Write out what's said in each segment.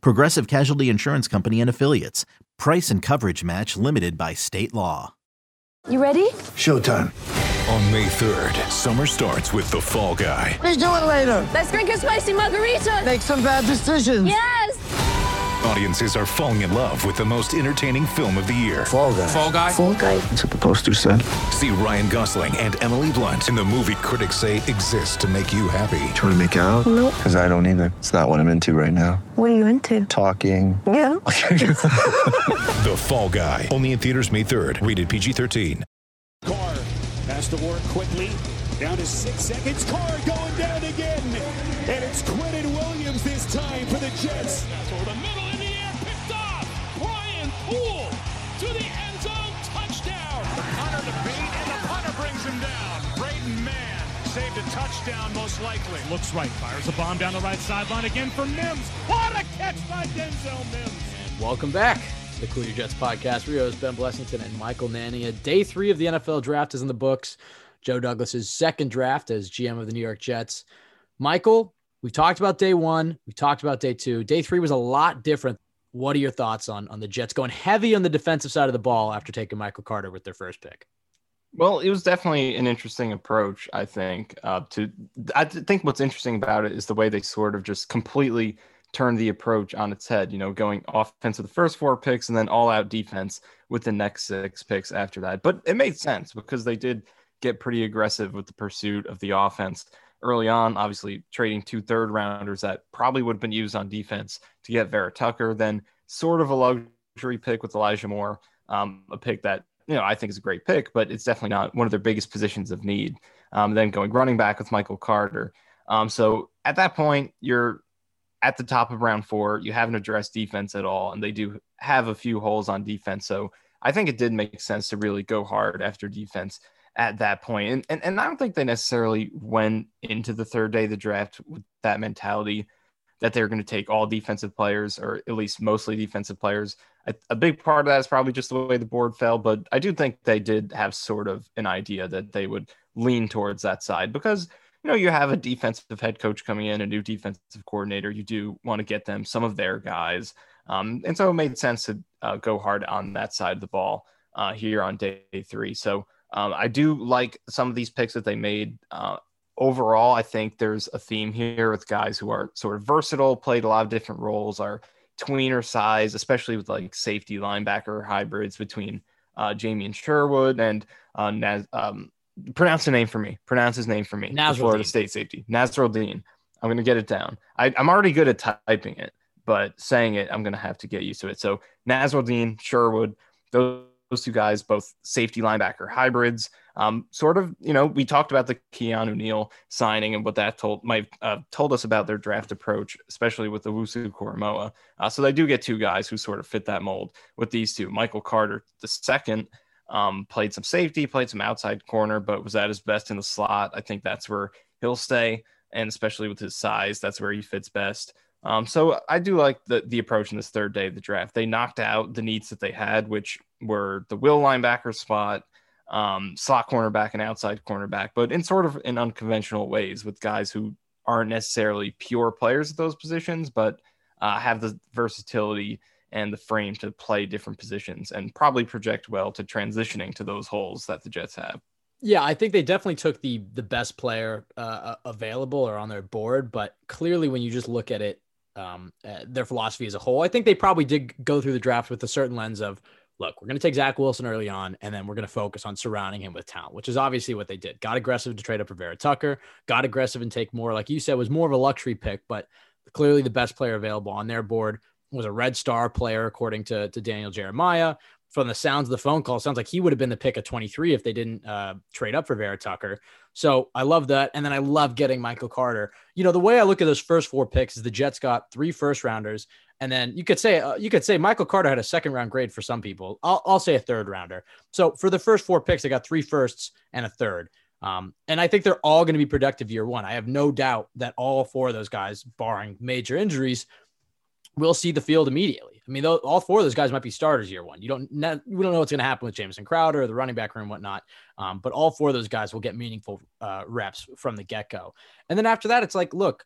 Progressive Casualty Insurance Company and Affiliates. Price and coverage match limited by state law. You ready? Showtime. On May 3rd, summer starts with The Fall Guy. Let's do it later. Let's drink a spicy margarita. Make some bad decisions. Yes! Audiences are falling in love with the most entertaining film of the year. Fall guy. Fall guy. Fall guy. That's what the poster said. See Ryan Gosling and Emily Blunt in the movie critics say exists to make you happy. Trying to make it out? Nope. Because I don't either. It's not what I'm into right now. What are you into? Talking. Yeah. The Fall Guy. Only in theaters May 3rd. Rated PG-13. Carr has to work quickly. Down to six seconds. Carr going down again. And it's Quinnen Williams this time for the Jets. Saved a touchdown, most likely. Looks right, fires a bomb down the right sideline again for Mims. What a catch by Denzel Mims. Welcome back to the Cool Your Jets podcast. We host Ben Blessington and Michael Nania. Day three of the NFL draft is in the books. Joe Douglas's second draft as GM of the New York Jets. Michael, we talked about day one. We talked about day two. Day three was a lot different. What are your thoughts on, on the Jets going heavy on the defensive side of the ball after taking Michael Carter with their first pick? Well, it was definitely an interesting approach, I think. Uh, to I think what's interesting about it is the way they sort of just completely turned the approach on its head. You know, going offense with the first four picks and then all out defense with the next six picks after that. But it made sense because they did get pretty aggressive with the pursuit of the offense early on. Obviously, trading two third rounders that probably would have been used on defense to get Vera Tucker. Then sort of a luxury pick with Elijah Moore, um, a pick that you know I think is a great pick, but it's definitely not one of their biggest positions of need. Um, then going running back with Michael Carter. Um, so at that point, you're at the top of round four. You haven't addressed defense at all, and they do have a few holes on defense. So I think it did make sense to really go hard after defense at that point. And, and, and I don't think they necessarily went into the third day of the draft with that mentality that they're going to take all defensive players or at least mostly defensive players. A, a big part of that is probably just the way the board fell, but I do think they did have sort of an idea that they would lean towards that side because you know you have a defensive head coach coming in, a new defensive coordinator. You do want to get them some of their guys, um, and so it made sense to uh, go hard on that side of the ball uh, here on day three. So um, I do like some of these picks that they made. Uh, overall, I think there's a theme here with guys who are sort of versatile, played a lot of different roles, are tweener size, especially with like safety linebacker hybrids between uh, Jamien Sherwood and uh, Naz, um, pronounce the name for me. Pronounce his name for me. Nasirildeen. Florida State safety. Nasirildeen. I'm going to get it down. I, I'm already good at typing it, but saying it, I'm going to have to get used to it. So Nasirildeen, Sherwood, those those two guys, both safety linebacker hybrids. Um, sort of, you know, we talked about the Keanu Neal signing and what that told might uh, told us about their draft approach, especially with the Owusu-Koramoah. Uh, so they do get two guys who sort of fit that mold with these two. Michael Carter, the second, um, played some safety, played some outside corner, but was at his best in the slot. I think that's where he'll stay, and especially with his size, that's where he fits best. Um, so I do like the the approach in this third day of the draft. They knocked out the needs that they had, which were the will linebacker spot, um, slot cornerback, and outside cornerback, but in sort of in unconventional ways with guys who aren't necessarily pure players at those positions, but uh, have the versatility and the frame to play different positions and probably project well to transitioning to those holes that the Jets have. Yeah, I think they definitely took the the best player uh, available or on their board, but clearly when you just look at it, um, uh, their philosophy as a whole, I think they probably did go through the draft with a certain lens of, look, we're going to take Zach Wilson early on, and then we're going to focus on surrounding him with talent, which is obviously what they did. Got aggressive to trade up for Vera Tucker, got aggressive and take Moore, like you said, was more of a luxury pick, but clearly the best player available on their board was a Red Star player, according to, to Daniel Jeremiah. From the sounds of the phone call, sounds like he would have been the pick of 23 if they didn't uh, trade up for Vera Tucker. So I love that. And then I love getting Michael Carter. You know, the way I look at those first four picks is the Jets got three first rounders. And then you could say, uh, you could say Michael Carter had a second round grade for some people. I'll, I'll say a third rounder. So for the first four picks, I got three firsts and a third. Um, and I think they're all going to be productive year one. I have no doubt that all four of those guys, barring major injuries, will see the field immediately. I mean, all four of those guys might be starters year one. You don't, we don't know what's going to happen with Jamison Crowder, or the running back room, whatnot. Um, but all four of those guys will get meaningful uh, reps from the get go. And then after that, it's like, look,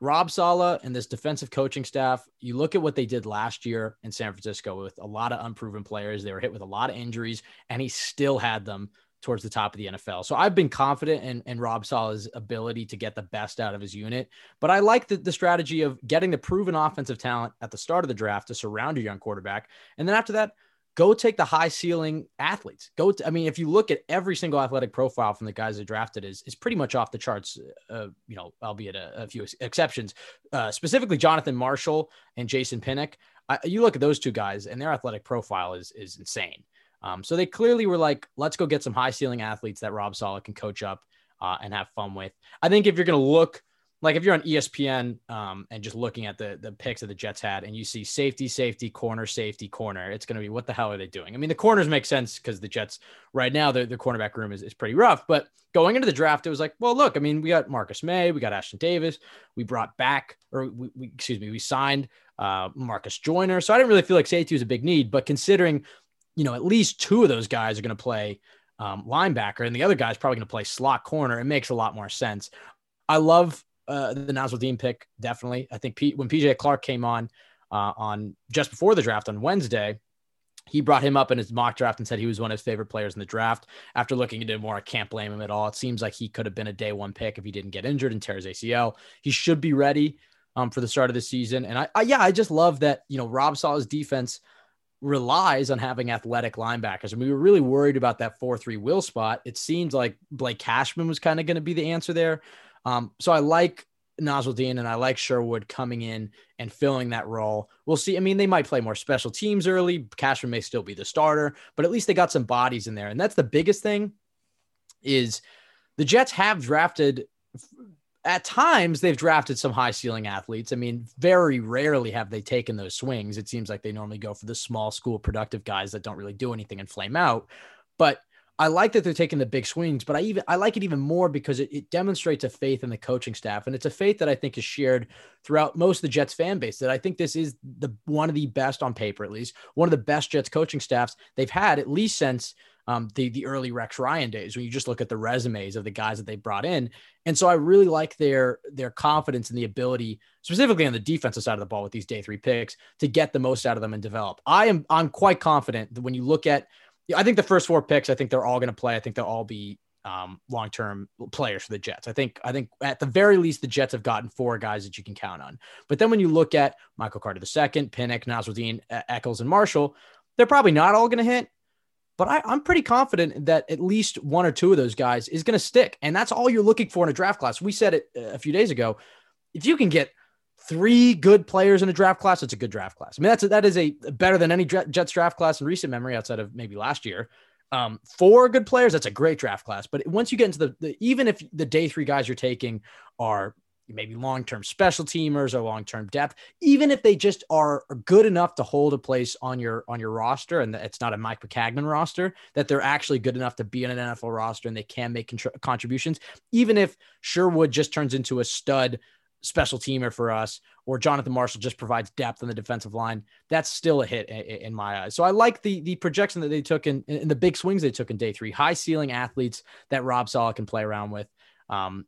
Rob Saleh and this defensive coaching staff, you look at what they did last year in San Francisco with a lot of unproven players. They were hit with a lot of injuries, and he still had them towards the top of the NFL. So I've been confident in, in Rob Saleh's ability to get the best out of his unit. But I like the, the strategy of getting the proven offensive talent at the start of the draft to surround a young quarterback. And then after that, go take the high ceiling athletes. Go, to, I mean, if you look at every single athletic profile from the guys that drafted is, is pretty much off the charts, uh, you know, albeit a, a few exceptions, uh, specifically Jonathan Marshall and Jason Pinnock. I, you look at those two guys and their athletic profile is, is insane. Um, so they clearly were like, let's go get some high ceiling athletes that Rob Saleh can coach up uh, and have fun with. I think if you're going to look, like if you're on ESPN um, and just looking at the the picks that the Jets had, and you see safety, safety, corner, safety, corner, it's going to be what the hell are they doing? I mean, the corners make sense because the Jets right now the the cornerback room is, is pretty rough. But going into the draft, it was like, well, look, I mean, we got Marcus Maye, we got Ashtyn Davis, we brought back, or we, we excuse me, we signed uh, Marcus Joyner, so I didn't really feel like safety was a big need. But considering you know, at least two of those guys are going to play um, linebacker, and the other guy's probably going to play slot corner. It makes a lot more sense. I love uh, the Nasirildeen pick, definitely. I think P- when PJ Clark came on uh, on just before the draft on Wednesday, he brought him up in his mock draft and said he was one of his favorite players in the draft. After looking into more, I can't blame him at all. It seems like he could have been a day one pick if he didn't get injured and tear his ACL. He should be ready um, for the start of the season. And I, I, yeah, I just love that, you know, Rob Saleh's defense – relies on having athletic linebackers. And we were really worried about that 4 3 will spot. It seems like Blake Cashman was kind of going to be the answer there. Um, so I like Nasirildeen and I like Sherwood coming in and filling that role. We'll see. I mean, they might play more special teams early. Cashman may still be the starter, but at least they got some bodies in there. And that's the biggest thing is the Jets have drafted at times they've drafted some high ceiling athletes. I mean, very rarely have they taken those swings. It seems like they normally go for the small school productive guys that don't really do anything and flame out. But I like that they're taking the big swings, but I even I like it even more because it, it demonstrates a faith in the coaching staff. And it's a faith that I think is shared throughout most of the Jets fan base. That I think this is the one of the best on paper, at least, one of the best Jets coaching staffs they've had, at least since um, the the early Rex Ryan days when you just look at the resumes of the guys that they brought in. And so I really like their their confidence and the ability, specifically on the defensive side of the ball with these day three picks, to get the most out of them and develop. I am I'm quite confident that when you look at I think the first four picks, I think they're all going to play. I think they'll all be um, long-term players for the Jets. I think I think at the very least the Jets have gotten four guys that you can count on. But then when you look at Michael Carter second, Pinnock, Nasirildeen, Echols, and Marshall, they're probably not all going to hit. But I, am pretty confident that at least one or two of those guys is going to stick. And that's all you're looking for in a draft class. We said it uh, a few days ago. If you can get three good players in a draft class, it's a good draft class. I mean, that's a, that is a better than any Jets draft class in recent memory outside of maybe last year. Um, four good players, that's a great draft class. But once you get into the, the even if the day three guys you're taking are maybe long-term special teamers or long-term depth even if they just are good enough to hold a place on your on your roster and it's not a mike maccagnan roster that they're actually good enough to be in an nfl roster and they can make contr- contributions. Even if sherwood just turns into a stud special teamer for us or jonathan marshall just provides depth on the defensive line that's still a hit in, my eyes. So i like the the projection that they took in, in the big swings they took in day three. High ceiling athletes that rob saleh can play around with. Um,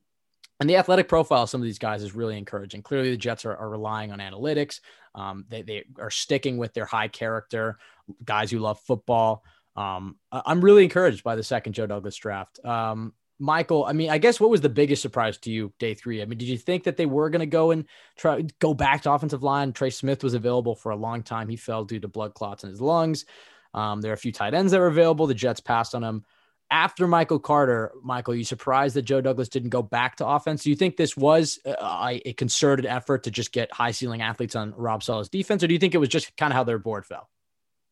and the athletic profile of some of these guys is really encouraging. Clearly, the Jets are, are relying on analytics. Um, they, they are sticking with their high character guys who love football. Um, I'm really encouraged by the second Joe Douglas draft. Um, Michael, I mean, I guess what was the biggest surprise to you day three? I mean, did you think that they were going to go and try go back to offensive line? Trey Smith was available for a long time. He fell due to blood clots in his lungs. Um, there are a few tight ends that were available. The Jets passed on him after Michael Carter, Michael, you surprised that Joe Douglas didn't go back to offense? Do you think this was a, a concerted effort to just get high ceiling athletes on Rob Saleh's defense, or do you think it was just kind of how their board fell?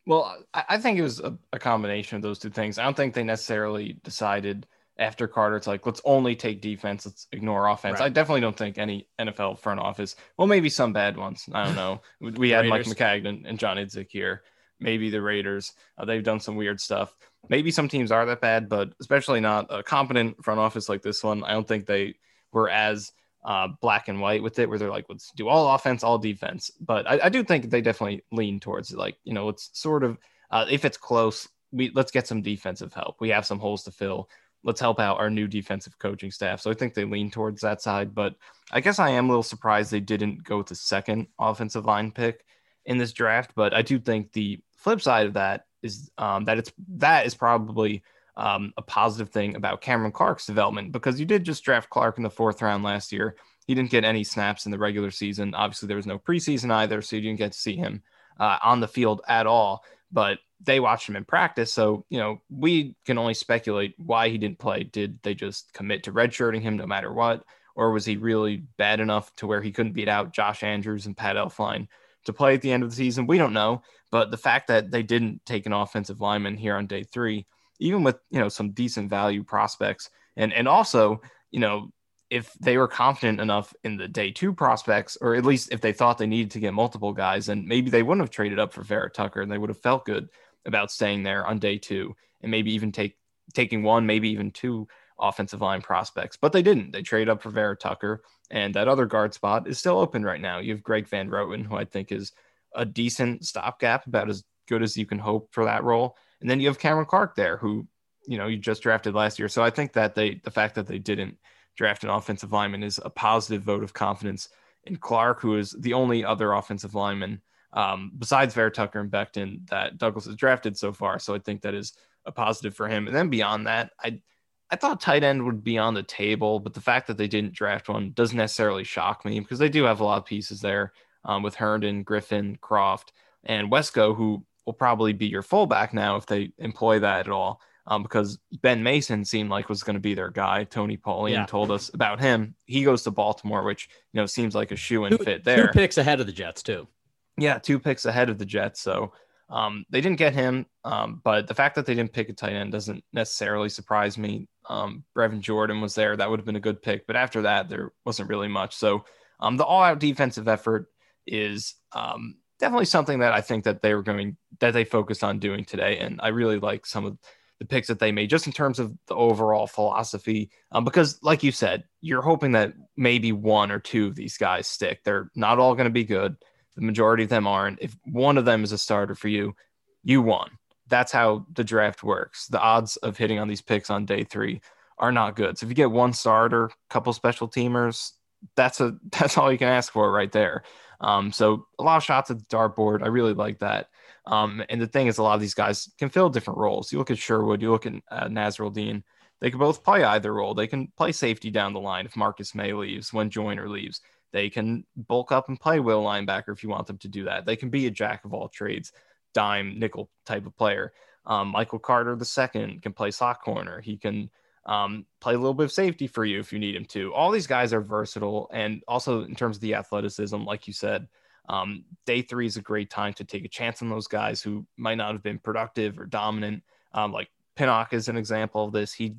Well, I think it was a, a combination of those two things. I don't think they necessarily decided after Carter to like, let's only take defense, let's ignore offense. Right. I definitely don't think any NFL front office, well, maybe some bad ones. I don't know. We had Mike Maccagnan and John Idzik here. Maybe the Raiders. Uh, they've done some weird stuff. Maybe some teams are that bad, but especially not a competent front office like this one. I don't think they were as uh, black and white with it, where they're like, let's do all offense, all defense. But I, I do think they definitely lean towards. Like, you know, it's sort of, uh, if it's close, we let's get some defensive help. We have some holes to fill. Let's help out our new defensive coaching staff. So I think they lean towards that side. But I guess I am a little surprised they didn't go with the second offensive line pick in this draft. But I do think the flip side of that is um, that it's that is probably um, a positive thing about Cameron Clark's development because you did just draft Clark in the fourth round last year. He didn't get any snaps in the regular season. Obviously, there was no preseason either, so you didn't get to see him uh, on the field at all. But they watched him in practice, so you know we can only speculate why he didn't play. Did they just commit to redshirting him no matter what, or was he really bad enough to where he couldn't beat out Josh Andrews and Pat Elflein to play at the end of the season? We don't know. But the fact that they didn't take an offensive lineman here on day three even with you know some decent value prospects, and and also you know if they were confident enough in the day two prospects, or at least if they thought they needed to get multiple guys, and maybe they wouldn't have traded up for Vera Tucker, and they would have felt good about staying there on day two, and maybe even take taking one, maybe even two offensive line prospects, but they didn't. They traded up for Vera Tucker, and that other guard spot is still open right now. You have Greg Van Roten, who I think is a decent stopgap, about as good as you can hope for that role. And then you have Cameron Clark there, who you know you just drafted last year. So I think that they the fact that they didn't draft an offensive lineman is a positive vote of confidence in Clark, who is the only other offensive lineman um, besides Vera Tucker and Becton that Douglas has drafted so far. So I think that is a positive for him. And then beyond that, I I thought tight end would be on the table, but the fact that they didn't draft one doesn't necessarily shock me because they do have a lot of pieces there um, with Herndon, Griffin, Kroft, and Wesco, who will probably be your fullback now if they employ that at all. Um, because Ben Mason seemed like was going to be their guy. Tony Pauline yeah. told us about him. He goes to Baltimore, which you know seems like a shoe in fit there. Two picks ahead of the Jets too. Yeah, two picks ahead of the Jets. So um, they didn't get him, um, but the fact that they didn't pick a tight end doesn't necessarily surprise me. Um, Brevin Jordan was there; that would have been a good pick. But after that, there wasn't really much. So um, the all-out defensive effort is um, definitely something that I think that they were going that they focused on doing today, and I really like some of the picks that they made just in terms of the overall philosophy. Um, because, like you said, you're hoping that maybe one or two of these guys stick. They're not all going to be good. The majority of them aren't. If one of them is a starter for you, you won. That's how the draft works. The odds of hitting on these picks on day three are not good. So if you get one starter, a couple special teamers, that's a that's all you can ask for right there. Um, so a lot of shots at the dartboard. I really like that. Um, and the thing is, a lot of these guys can fill different roles. You look at Sherwood, you look at uh, Nasirildeen. They can both play either role. They can play safety down the line if Marcus Maye leaves, when Joyner leaves. They can bulk up and play will linebacker if you want them to do that. They can be a jack of all trades, dime nickel type of player. Um, Michael Carter the second can play slot corner. He can um, play a little bit of safety for you if you need him to. All these guys are versatile, and also in terms of the athleticism, like you said, um, day three is a great time to take a chance on those guys who might not have been productive or dominant. Um, like Pinnock is an example of this. He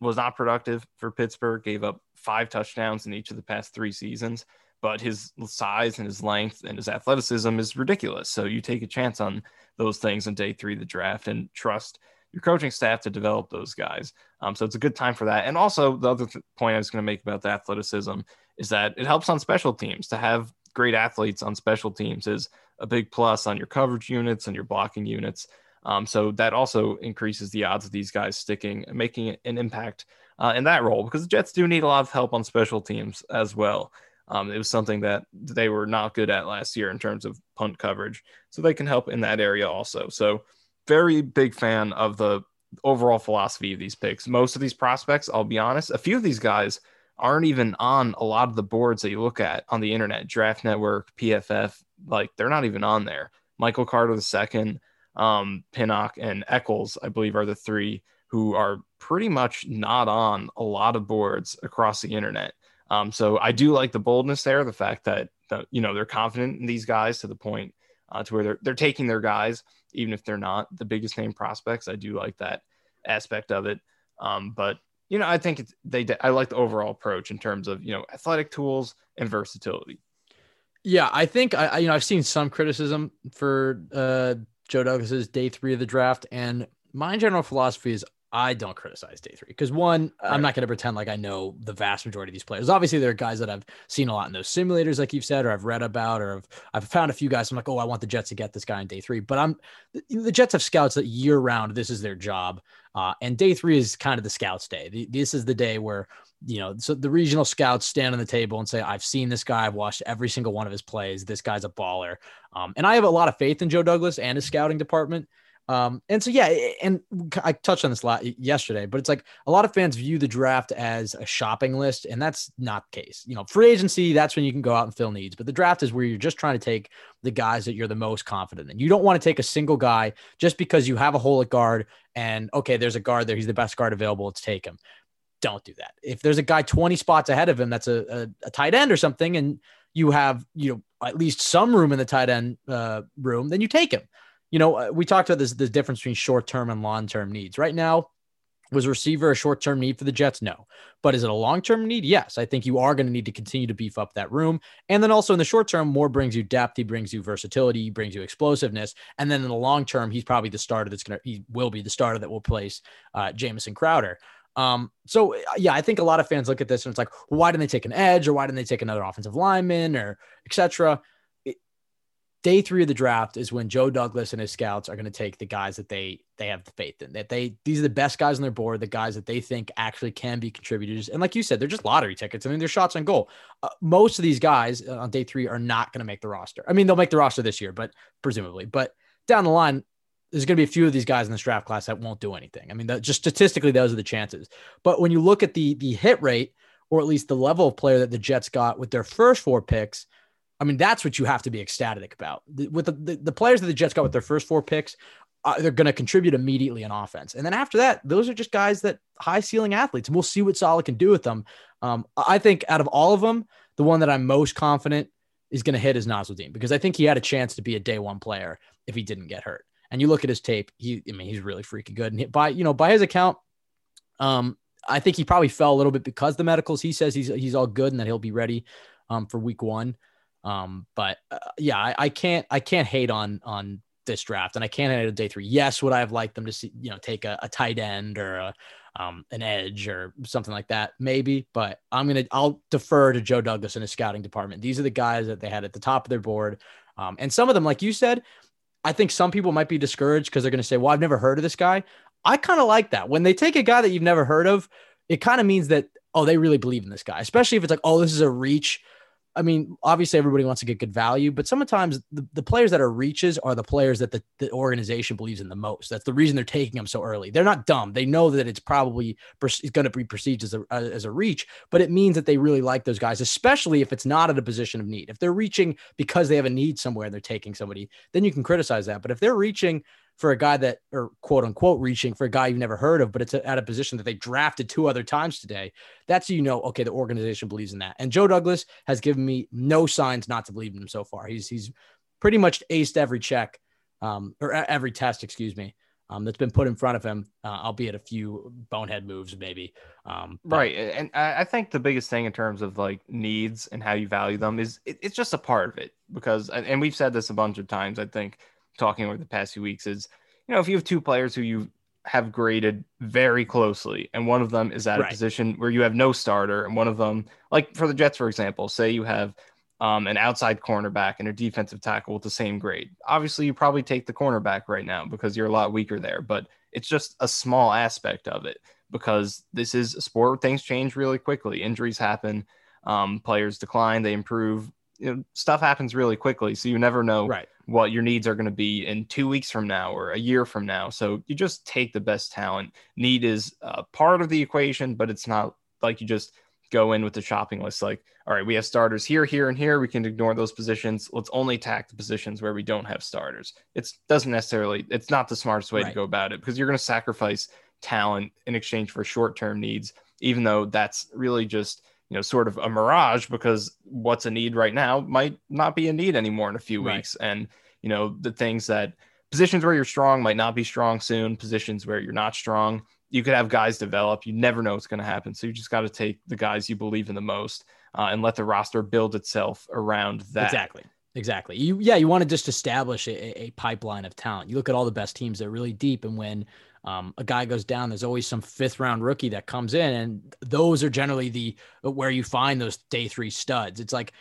was not productive for Pittsburgh, gave up five touchdowns in each of the past three seasons, but his size and his length and his athleticism is ridiculous. So you take a chance on those things on day three of the draft and trust your coaching staff to develop those guys. Um, so it's a good time for that. And also, the other th- point I was going to make about the athleticism is that it helps on special teams to have great athletes on special teams is a big plus on your coverage units and your blocking units. Um, so that also increases the odds of these guys sticking and making an impact uh, in that role because the Jets do need a lot of help on special teams as well. Um, it was something that they were not good at last year in terms of punt coverage. So they can help in that area also. So very big fan of the overall philosophy of these picks. Most of these prospects, I'll be honest, a few of these guys aren't even on a lot of the boards that you look at on the internet, Draft Network, PFF, like they're not even on there. Michael Carter the second, um, Pinnock, and Echols, I believe, are the three who are pretty much not on a lot of boards across the internet. Um, so I do like the boldness there, the fact that, that you know they're confident in these guys to the point uh, to where they're they're taking their guys, even if they're not the biggest name prospects. I do like that aspect of it. Um, but you know, I think it's, they I like the overall approach in terms of you know athletic tools and versatility. Yeah, I think I you know I've seen some criticism for uh, Joe Douglas's day three of the draft, and my general philosophy is I don't criticize day three because one, right. I'm not going to pretend like I know the vast majority of these players. Obviously, there are guys that I've seen a lot in those simulators, like you've said, or I've read about, or I've, I've found a few guys. I'm like, oh, I want the Jets to get this guy in day three. But I'm the Jets have scouts that year round. This is their job, uh, and day three is kind of the scouts' day. The, this is the day where you know, so the regional scouts stand on the table and say, I've seen this guy. I've watched every single one of his plays. This guy's a baller. Um, and I have a lot of faith in Joe Douglas and his scouting department. Um, and so, yeah, and I touched on this a lot yesterday, but it's like a lot of fans view the draft as a shopping list, and that's not the case. You know, free agency, that's when you can go out and fill needs, but the draft is where you're just trying to take the guys that you're the most confident in. You don't want to take a single guy just because you have a hole at guard and okay, there's a guard there, he's the best guard available, let's take him. Don't do that. If there's a guy 20 spots ahead of him that's a, a, a tight end or something, and you have, you know, at least some room in the tight end uh, room, then you take him you know, uh, we talked about this the difference between short term and long term needs. Right now, was receiver a short term need for the Jets? No. But is it a long term need? Yes. I think you are going to need to continue to beef up that room. And then also in the short term, Moore brings you depth. He brings you versatility. He brings you explosiveness. And then in the long term, he's probably the starter that's going to, he will be the starter that will place uh, Jamison Crowder. Um, so uh, yeah, I think a lot of fans look at this and it's like, why didn't they take an edge or why didn't they take another offensive lineman or etc day three of the draft is when Joe Douglas and his scouts are going to take the guys that they they have the faith in. That they these are the best guys on their board, the guys that they think actually can be contributors. And like you said, they're just lottery tickets. I mean, they're shots on goal. Uh, most of these guys uh, on day three are not going to make the roster. I mean, they'll make the roster this year, but presumably, but down the line. There's going to be a few of these guys in this draft class that won't do anything. I mean, just statistically, those are the chances. But when you look at the the hit rate, or at least the level of player that the Jets got with their first four picks, I mean, that's what you have to be ecstatic about. With the, the, the players that the Jets got with their first four picks, uh, they're going to contribute immediately in offense. And then after that, those are just guys that high ceiling athletes, and we'll see what Saleh can do with them. Um, I think out of all of them, the one that I'm most confident is going to hit is Nasirildeen because I think he had a chance to be a day one player if he didn't get hurt. And you look at his tape, he, I mean, he's really freaking good. And by, you know, by his account, um, I think he probably fell a little bit because the medicals. He says he's he's all good and that he'll be ready um, for week one. Um, but uh, yeah, I, I, can't I can't hate on on this draft, and I can't hate on day three. Yes, would I have liked them to see you know take a, a tight end or a, um, an edge or something like that? Maybe, but I'm gonna I'll defer to Joe Douglas and his scouting department. These are the guys that they had at the top of their board, um, and some of them, like you said, I think some people might be discouraged because they're gonna say, "Well, I've never heard of this guy." I kind of like that when they take a guy that you've never heard of. It kind of means that oh, they really believe in this guy, especially if it's like, oh, this is a reach I mean, obviously everybody wants to get good value, but sometimes the, the players that are reaches are the players that the, the organization believes in the most. That's the reason they're taking them so early. They're not dumb. They know that it's probably it's going to be perceived as a, as a reach, but it means that they really like those guys, especially if it's not at a position of need. If they're reaching because they have a need somewhere and they're taking somebody, then you can criticize that. But if they're reaching for a guy that, or quote unquote, reaching for a guy you've never heard of, but it's at a position that they drafted two other times today. That's you know, okay, the organization believes in that. And Joe Douglas has given me no signs not to believe in him so far. He's he's pretty much aced every check, um, or every test, excuse me, um, that's been put in front of him, uh, albeit a few bonehead moves, maybe. Um, but- right, and I think the biggest thing in terms of like needs and how you value them is it, it's just a part of it because, and we've said this a bunch of times. I think talking over the past few weeks is, you know, if you have two players who you have graded very closely, and one of them is at right. a position where you have no starter, and one of them, like for the Jets, for example, say you have um, an outside cornerback and a defensive tackle with the same grade. Obviously, you probably take the cornerback right now because you're a lot weaker there, but it's just a small aspect of it because this is a sport where things change really quickly. Injuries happen, um, players decline, they improve. You know, stuff happens really quickly, so you never know right what your needs are going to be in two weeks from now or a year from now. So you just take the best talent. Need is a part of the equation, but it's not like you just go in with the shopping list like, all right, we have starters here, here, and here. We can ignore those positions. Let's only attack the positions where we don't have starters. It doesn't necessarily, it's not the smartest way right. to go about it because you're going to sacrifice talent in exchange for short term needs, even though that's really just you know sort of a mirage because what's a need right now might not be a need anymore in a few Right. weeks, and you know the things that positions where you're strong might not be strong soon, positions where you're not strong. You could have guys develop. You never know what's going to happen. So you just got to take the guys you believe in the most uh, and let the roster build itself around that. Exactly. Exactly. You yeah, you want to just establish a, a pipeline of talent. You look at all the best teams; they're really deep, and when um, a guy goes down, there's always some fifth round rookie that comes in, and those are generally the where you find those day three studs. It's like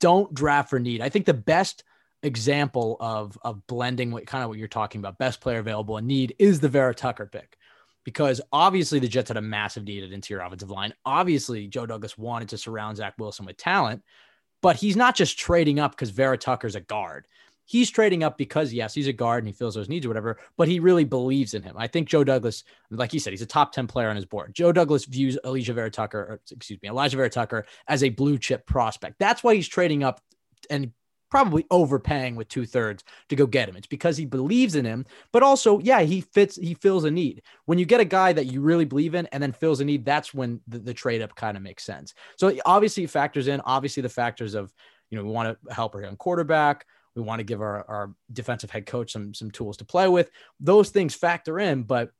don't draft for need. I think the best example of of blending what kind of what you're talking about, best player available and need, is the Vera Tucker pick. Because obviously the Jets had a massive need at interior offensive line. Obviously, Joe Douglas wanted to surround Zach Wilson with talent, but he's not just trading up because Vera Tucker's a guard. He's trading up because yes, he's a guard and he feels those needs or whatever, but he really believes in him. I think Joe Douglas, like he said, he's a top 10 player on his board. Joe Douglas views Elijah Vera Tucker, or excuse me, Elijah Vera Tucker as a blue chip prospect. That's why he's trading up and probably overpaying with two thirds to go get him. It's because he believes in him, but also, yeah, he fits, he fills a need. When you get a guy that you really believe in and then fills a need, that's when the, the trade up kind of makes sense. So obviously it factors in, obviously the factors of, you know, we want to help our young quarterback. We want to give our, our defensive head coach some, some tools to play with. Those things factor in, but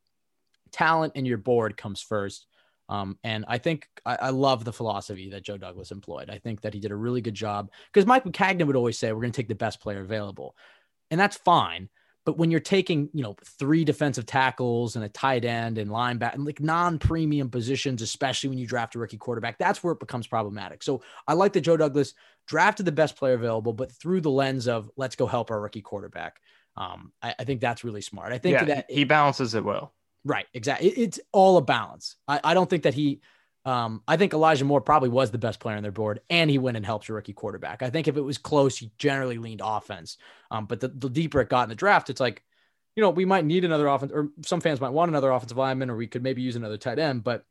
talent in your board comes first. Um, and I think I, I, love the philosophy that Joe Douglas employed. I think that he did a really good job because Mike Maccagnan would always say, we're going to take the best player available. And that's fine. But when you're taking, you know, three defensive tackles and a tight end and linebacker and like non-premium positions, especially when you draft a rookie quarterback, that's where it becomes problematic. So I like that Joe Douglas drafted the best player available, but through the lens of let's go help our rookie quarterback. Um, I, I think that's really smart. I think yeah, that he balances it well. Right, exactly. It, it's all a balance. I, I don't think that he. Um, I think Elijah Moore probably was the best player on their board, and he went and helped your rookie quarterback. I think if it was close, he generally leaned offense. Um, but the, the deeper it got in the draft, it's like, you know, we might need another offense, or some fans might want another offensive lineman, or we could maybe use another tight end. But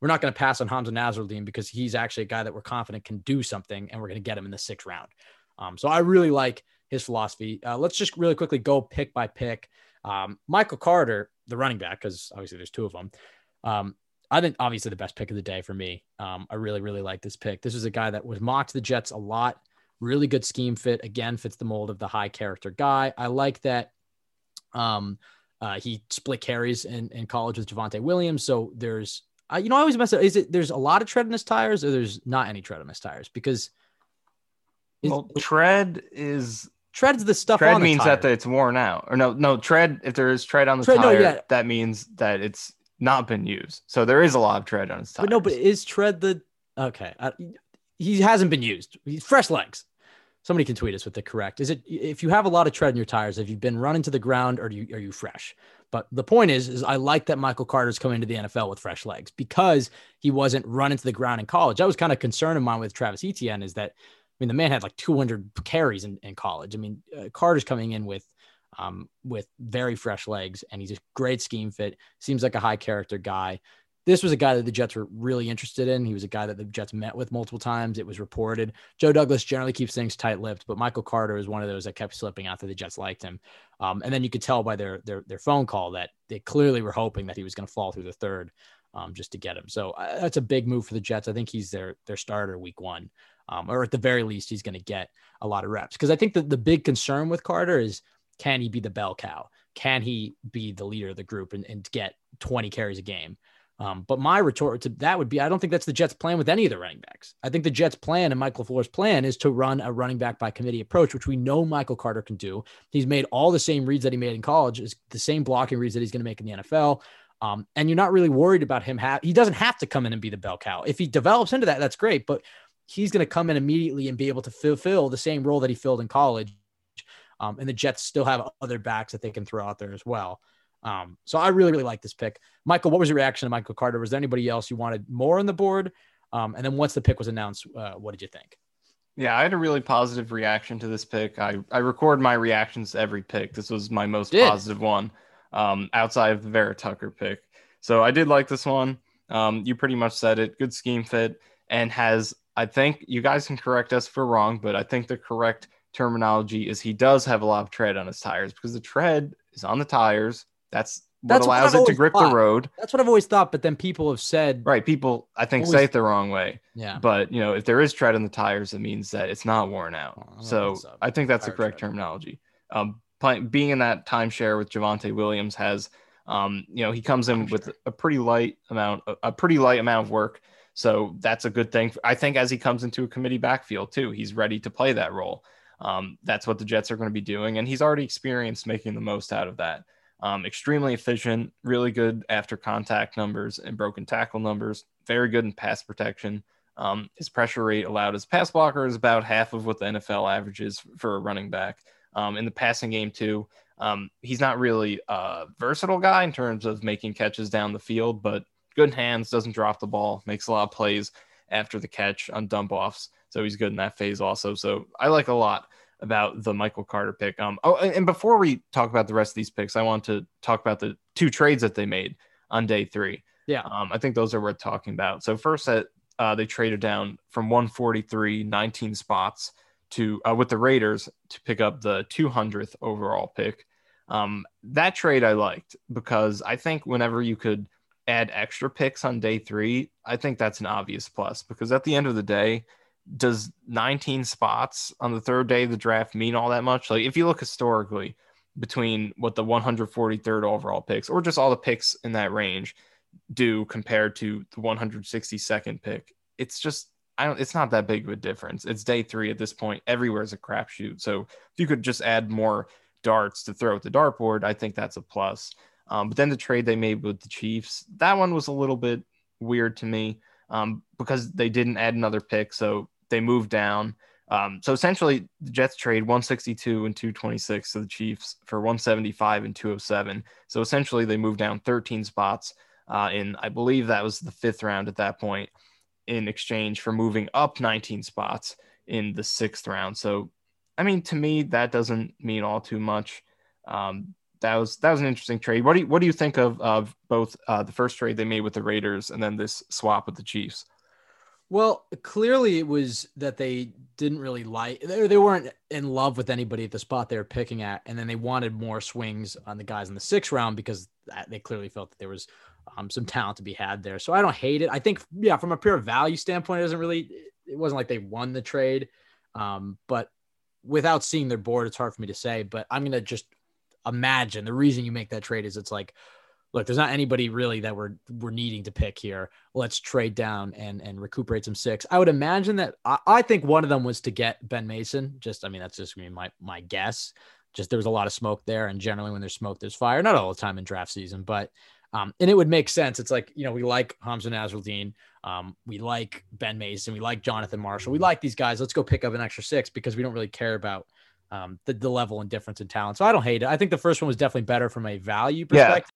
we're not going to pass on Hamsah Nasirildeen because he's actually a guy that we're confident can do something, and we're going to get him in the sixth round. Um, so I really like his philosophy. Uh, let's just really quickly go pick by pick. Um, Michael Carter, the running back, because obviously there's two of them. Um, I think obviously the best pick of the day for me. Um, I really, really like this pick. This is a guy that was mocked the Jets a lot. Really good scheme fit. Again, fits the mold of the high character guy. I like that. Um, uh, he split carries in, in college with Javonte Williams. So there's, uh, you know, I always mess up. Is it there's a lot of tread in his tires, or there's not any tread on his tires? Because well, tread is tread's the stuff. Tread on the means tire. that it's worn out, or no, no tread. If there is tread on the Tread- no, tire, yeah. that means that it's not been used. So there is a lot of tread on his tires. But no, but is tread the okay? I, he hasn't been used. He's fresh legs. Somebody can tweet us with the correct. Is it if you have a lot of tread in your tires? Have you been running to the ground, or do you, are you fresh? But the point is, is I like that Michael Carter's coming into the NFL with fresh legs because he wasn't running to the ground in college. That was kind of concern of mine with Travis Etienne is that I mean the man had like 200 carries in, in college. I mean uh, Carter's coming in with um, with very fresh legs, and he's a great scheme fit. Seems like a high character guy. This was a guy that the Jets were really interested in. He was a guy that the Jets met with multiple times. It was reported. Joe Douglas generally keeps things tight lipped, but Michael Carter is one of those that kept slipping out after the Jets liked him. Um, and then you could tell by their, their their phone call that they clearly were hoping that he was going to fall through the third um, just to get him. So uh, that's a big move for the Jets. I think he's their their starter week one, um, or at the very least, he's going to get a lot of reps. Because I think that the big concern with Carter is can he be the bell cow? Can he be the leader of the group and, and get 20 carries a game? Um, but my retort to that would be I don't think that's the Jets' plan with any of the running backs. I think the Jets' plan and Michael LaFleur's plan is to run a running back by committee approach, which we know Michael Carter can do. He's made all the same reads that he made in college, is the same blocking reads that he's going to make in the NFL. Um, and you're not really worried about him. Ha- he doesn't have to come in and be the bell cow. If he develops into that, that's great. But he's going to come in immediately and be able to fulfill the same role that he filled in college. Um, and the Jets still have other backs that they can throw out there as well. Um, so I really, really like this pick. Michael, what was your reaction to Michael Carter? Was there anybody else you wanted more on the board? Um, and then once the pick was announced, uh, what did you think? Yeah, I had a really positive reaction to this pick. I, I record my reactions to every pick. This was my most Did. positive one um, outside of the Vera Tucker pick. So I did like this one. Um, you pretty much said it. Good scheme fit and has, I think you guys can correct us if we're wrong, but I think the correct terminology is he does have a lot of tread on his tires because the tread is on the tires. That's what That's allows I've it to grip thought. the road. That's what I've always thought. But then people have said, Right. People, I think, Always- say it the wrong way. yeah, But, you know, if there is tread on the tires, it means that it's not worn out. Oh, I don't so. I think that's the correct tread. terminology. Um, play, being in that timeshare with Javonte Williams has, um, you know, he comes in with a pretty light amount, a pretty light amount of work. So that's a good thing. I think as he comes into a committee backfield too, he's ready to play that role. Um, that's what the Jets are going to be doing, and he's already experienced making the most out of that. Um, extremely efficient, really good after contact numbers and broken tackle numbers. Very good in pass protection. Um, his pressure rate allowed his pass blocker is about half of what the NFL averages for a running back. Um, in the passing game too, um, he's not really a versatile guy in terms of making catches down the field, but good hands, doesn't drop the ball, makes a lot of plays after the catch on dump offs. So he's good in that phase also. So I like a lot about the Michael Carter pick. Um, oh, and before we talk about the rest of these picks, I want to talk about the two trades that they made on day three. Yeah. Um, I think those are worth talking about. So first, that uh, they traded down from 143, 19 spots to uh, with the Raiders to pick up the 200th overall pick. Um, that trade I liked because I think whenever you could add extra picks on day three, I think that's an obvious plus because at the end of the day, does 19 spots on the third day of the draft mean all that much? Like if you look historically between what the 143rd overall picks or just all the picks in that range do compared to the 162nd pick, it's just I don't it's not that big of a difference. It's day three at this point. Everywhere is a crapshoot. So if you could just add more darts to throw at the dartboard, I think that's a plus. Um, but then the trade they made with the Chiefs, that one was a little bit weird to me um, because they didn't add another pick. So they moved down. Um, so essentially, the Jets trade 162 and 226 to the Chiefs for 175 and 207. So essentially, they moved down 13 spots uh, in, I believe that was the fifth round at that point, in exchange for moving up 19 spots in the sixth round. So, I mean, to me, that doesn't mean all too much. Um, that was that was an interesting trade. What do you what do you think of of both uh, the first trade they made with the Raiders and then this swap with the Chiefs? Well, clearly it was that they didn't really like they, they weren't in love with anybody at the spot they were picking at, and then they wanted more swings on the guys in the sixth round because that, they clearly felt that there was um, some talent to be had there. So I don't hate it. I think yeah, from a pure value standpoint, it doesn't really. It wasn't like they won the trade, um, but without seeing their board, it's hard for me to say. But I'm gonna just imagine the reason you make that trade is it's like look, there's not anybody really that we're we're needing to pick here. Let's trade down and and recuperate some six. I would imagine that I, I think one of them was to get Ben Mason. Just I mean that's just gonna be my my guess. Just there was a lot of smoke there, and generally when there's smoke, there's fire. Not all the time in draft season, but um, and it would make sense. It's like you know we like Hamsah Nasirildeen, um, we like Ben Mason, we like Jonathan Marshall, we like these guys. Let's go pick up an extra six because we don't really care about um, the, the level and difference in talent. So I don't hate it. I think the first one was definitely better from a value perspective.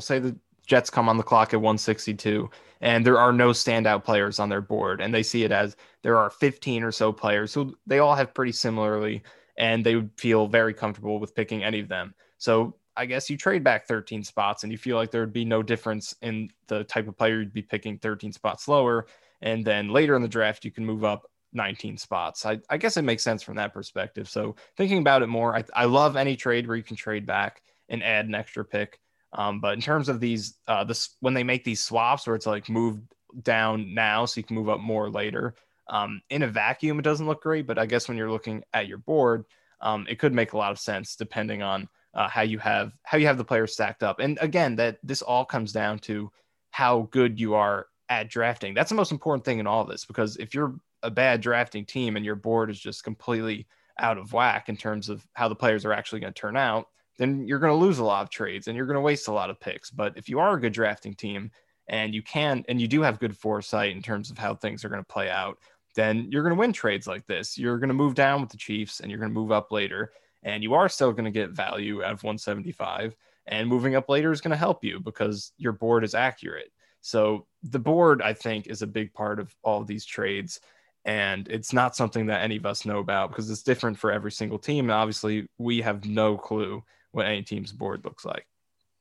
Say the Jets come on the clock at 162 and there are no standout players on their board and they see it as there are 15 or so players who they all have pretty similarly and they would feel very comfortable with picking any of them. So I guess you trade back 13 spots and you feel like there would be no difference in the type of player you'd be picking 13 spots lower. And then later in the draft, you can move up 19 spots. I, I guess it makes sense from that perspective. So thinking about it more, I, I love any trade where you can trade back and add an extra pick. Um, but in terms of these, uh, this when they make these swaps where it's like move down now so you can move up more later. Um, in a vacuum, it doesn't look great, but I guess when you're looking at your board, um, it could make a lot of sense depending on uh, how you have how you have the players stacked up. And again, that this all comes down to how good you are at drafting. That's the most important thing in all this because if you're a bad drafting team and your board is just completely out of whack in terms of how the players are actually going to turn out, then you're going to lose a lot of trades and you're going to waste a lot of picks. But if you are a good drafting team and you can and you do have good foresight in terms of how things are going to play out, then you're going to win trades like this. You're going to move down with the Chiefs and you're going to move up later and you are still going to get value out of 175 and moving up later is going to help you because your board is accurate. So the board I think is a big part of all of these trades and it's not something that any of us know about because it's different for every single team and obviously we have no clue what any team's board looks like.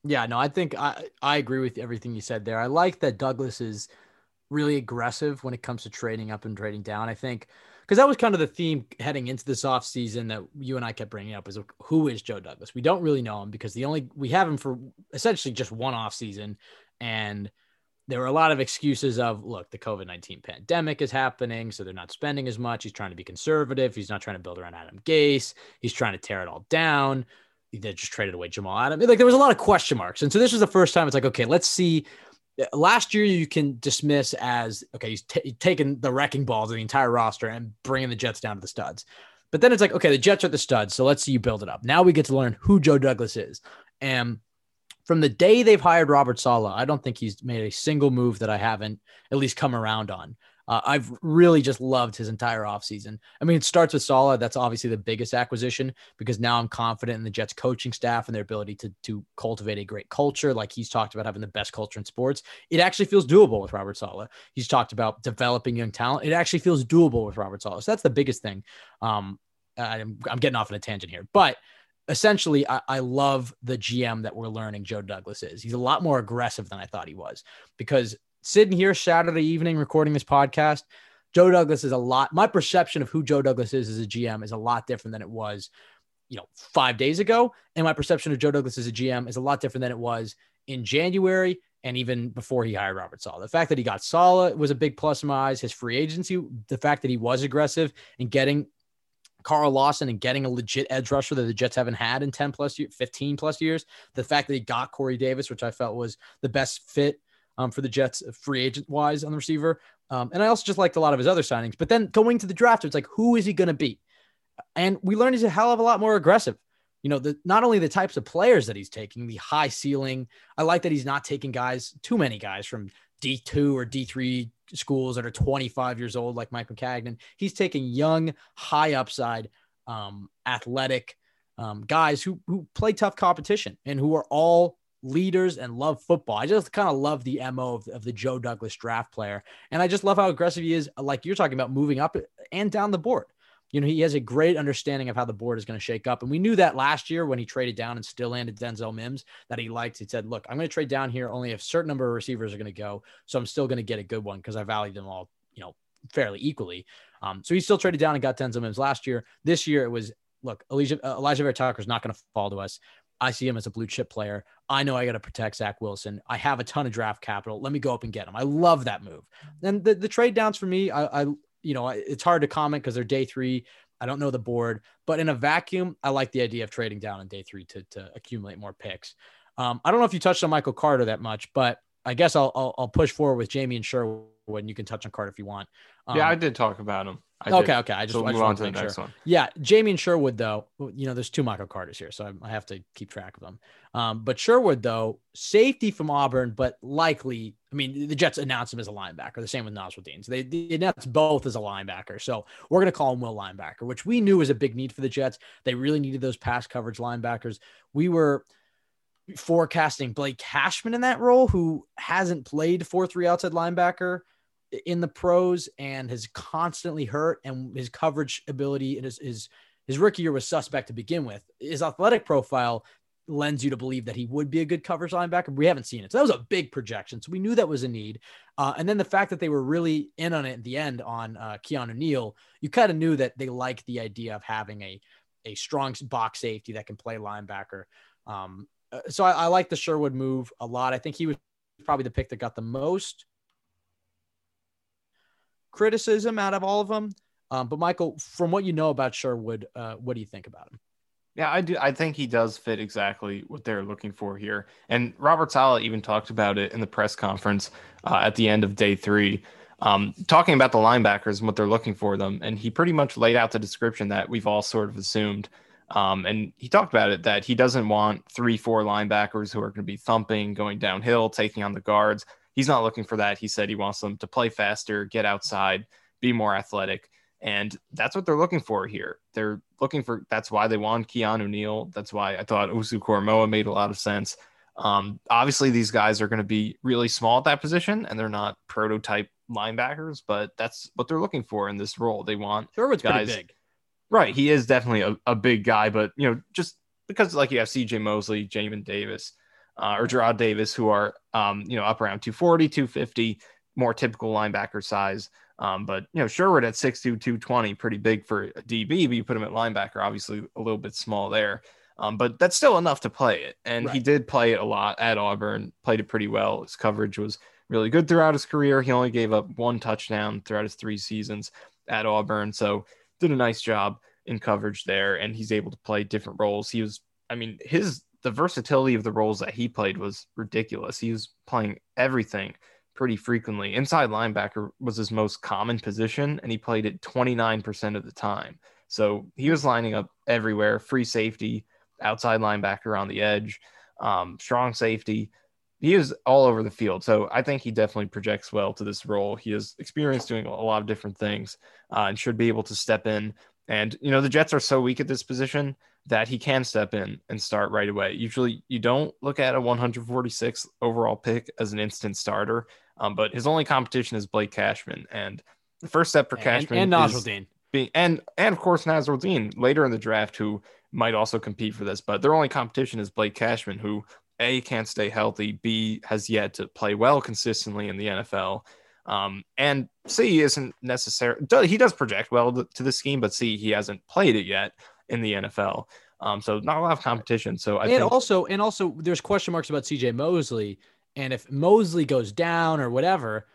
Yeah, no, I think I, I agree with everything you said there. I like that Douglas is really aggressive when it comes to trading up and trading down. I think because that was kind of the theme heading into this offseason that you and I kept bringing up is who is Joe Douglas? We don't really know him because the only we have him for essentially just one offseason. And there were a lot of excuses of look, the COVID 19 pandemic is happening, so they're not spending as much. He's trying to be conservative. He's not trying to build around Adam Gase. He's trying to tear it all down. They just traded away Jamal Adams. Like there was a lot of question marks. And so this was the first time it's like, okay, let's see. Last year you can dismiss as okay he's t- taking the wrecking balls of the entire roster and bringing the jets down to the studs. But then it's like okay the jets are the studs so let's see you build it up. Now we get to learn who joe douglas is. And from the day they've hired robert Saleh, i don't think he's made a single move that i haven't at least come around on uh, I've really just loved his entire offseason. I mean, it starts with Saleh. That's obviously the biggest acquisition because now I'm confident in the Jets coaching staff and their ability to, to cultivate a great culture. Like he's talked about having the best culture in sports. It actually feels doable with Robert Saleh. He's talked about developing young talent. It actually feels doable with Robert Saleh. So that's the biggest thing. Um, I'm, I'm getting off on a tangent here, but essentially, I, I, love the GM that we're learning Joe Douglas is. He's a lot more aggressive than I thought he was because sitting here Saturday evening recording this podcast, Joe Douglas is a lot. My perception of who Joe Douglas is as a GM is a lot different than it was, you know, five days ago. And my perception of Joe Douglas as a GM is a lot different than it was in January and even before he hired Robert Saleh. The fact that he got Saleh was a big plus in my eyes. His free agency, the fact that he was aggressive in getting Carl Lawson and getting a legit edge rusher that the Jets haven't had in 10 plus years, 15 plus years. The fact that he got Corey Davis, which I felt was the best fit um, for the Jets, free agent wise on the receiver. Um, and I also just liked a lot of his other signings. But then going to the draft, it's like, who is he going to be? And we learned he's a hell of a lot more aggressive. You know, the, not only the types of players that he's taking, the high ceiling. I like that he's not taking guys, too many guys from D2 or D3 schools that are 25 years old, like Mike Maccagnan. He's taking young, high upside, um, athletic um, guys who, who play tough competition and who are all leaders and love football. I just kind of love the MO of, of, the Joe Douglas draft player. And I just love how aggressive he is, like you're talking about moving up and down the board. You know, he has a great understanding of how the board is going to shake up. And we knew that last year when he traded down and still landed Denzel Mims that he liked. He said, Look, I'm going to trade down here only if a certain number of receivers are going to go. So I'm still going to get a good one because I value them all, you know, fairly equally. Um, so he still traded down and got Denzel Mims last year. This year it was look, Elijah, uh, Alijah Vera-Tucker is not going to fall to us. I see him as a blue chip player. I know I got to protect Zach Wilson. I have a ton of draft capital. Let me go up and get him. I love that move. And the, the trade downs for me, I, I you know, it's hard to comment because they're day three. I don't know the board, but in a vacuum, I like the idea of trading down in day three to, to accumulate more picks. Um, I don't know if you touched on Michael Carter that much, but I guess I'll, I'll, I'll push forward with Jamien Sherwood and you can touch on Carter if you want. Um, yeah, I did talk about him. I okay, did. okay. I just, so I just move on to the next sure. one. Yeah, Jamien Sherwood though, you know, there's two Michael Carters here, so I, I have to keep track of them. Um, but Sherwood though, safety from Auburn, but likely, I mean, the Jets announced him as a linebacker. The same with Nasirildeen. So they, they announced both as a linebacker. So we're gonna call him Will linebacker, which we knew was a big need for the Jets. They really needed those pass coverage linebackers. We were forecasting Blake Cashman in that role, who hasn't played four three outside linebacker in the pros and has constantly hurt and his coverage ability and his, his his rookie year was suspect to begin with. His athletic profile lends you to believe that he would be a good coverage linebacker. We haven't seen it. So that was a big projection. So we knew that was a need. Uh, and then the fact that they were really in on it at the end on uh, Keanu Neal, you kind of knew that they liked the idea of having a, a strong box safety that can play linebacker. Um, uh, so I, I like the Sherwood move a lot. I think he was probably the pick that got the most criticism out of all of them. Um, but Michael, from what you know about Sherwood, uh, what do you think about him? Yeah, I do. I think he does fit exactly what they're looking for here. And Robert Saleh even talked about it in the press conference uh, at the end of day three, um, talking about the linebackers and what they're looking for them. And he pretty much laid out the description that we've all sort of assumed. Um, and he talked about it that he doesn't want three, four linebackers who are going to be thumping, going downhill, taking on the guards he's not looking for that. He said he wants them to play faster, get outside, be more athletic. And that's what they're looking for here. They're looking for that's why they want Keanu Neal. That's why I thought Owusu-Koramoah made a lot of sense. Um, obviously, these guys are going to be really small at that position and they're not prototype linebackers, but that's what they're looking for in this role. They want Sherwood's guys. big. Right. He is definitely a, a big guy, but you know, just because like you have CJ Mosley, Jamin Davis, uh, or Jarrad Davis, who are, um, you know, up around 240, 250, more typical linebacker size. Um, but you know, Sherwood at 6'2, 220, pretty big for a DB, but you put him at linebacker, obviously a little bit small there. Um, but that's still enough to play it. And right. he did play it a lot at Auburn, played it pretty well. His coverage was really good throughout his career. He only gave up one touchdown throughout his three seasons at Auburn. So did a nice job in coverage there. And he's able to play different roles. He was, I mean, his the versatility of the roles that he played was ridiculous. He was playing everything pretty frequently. Inside linebacker was his most common position, and he played it 29% of the time. So he was lining up everywhere free safety, outside linebacker on the edge, um, strong safety. He is all over the field. So I think he definitely projects well to this role. He has experience doing a lot of different things uh, and should be able to step in. And, you know, the Jets are so weak at this position that he can step in and start right away. Usually you don't look at a 146 overall pick as an instant starter, um, but his only competition is Blake Cashman. And the first step for Cashman and, and Nasirildeen. Being, and and of course Nasirildeen later in the draft who might also compete for this, but their only competition is Blake Cashman, who A can't stay healthy, B has yet to play well consistently in the NFL. Um, and C isn't necessary. He does project well to the scheme, but C he hasn't played it yet in the NFL. Um, so not a lot of competition. So I and think- also and also there's question marks about CJ Mosley. And if Mosley goes down or whatever,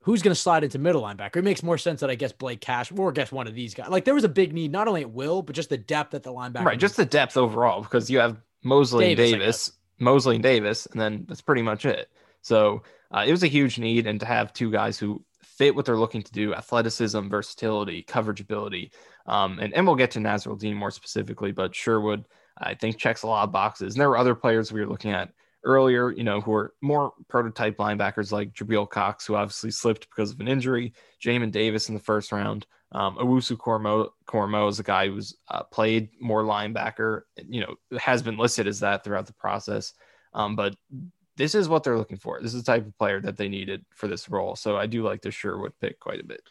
who's going to slide into middle linebacker? It makes more sense that I guess Blake Cash or guess one of these guys. Like there was a big need, not only at will, but just the depth at the linebacker. Right, just the depth overall, because you have Mosley Davis, and Davis, Mosley and Davis, and then that's pretty much it. So uh, it was a huge need, and to have two guys who fit what they're looking to do athleticism, versatility, coverage ability. Um, and, and we'll get to Nasirildeen more specifically, but Sherwood, I think, checks a lot of boxes. And there were other players we were looking at earlier, you know, who are more prototype linebackers like Jabril Cox, who obviously slipped because of an injury, Jamin Davis in the first round. Um, Owusu Cormo, Koramoah is a guy who's uh, played more linebacker, you know, has been listed as that throughout the process. Um, but this is what they're looking for. This is the type of player that they needed for this role. So I do like the Sherwood pick quite a bit.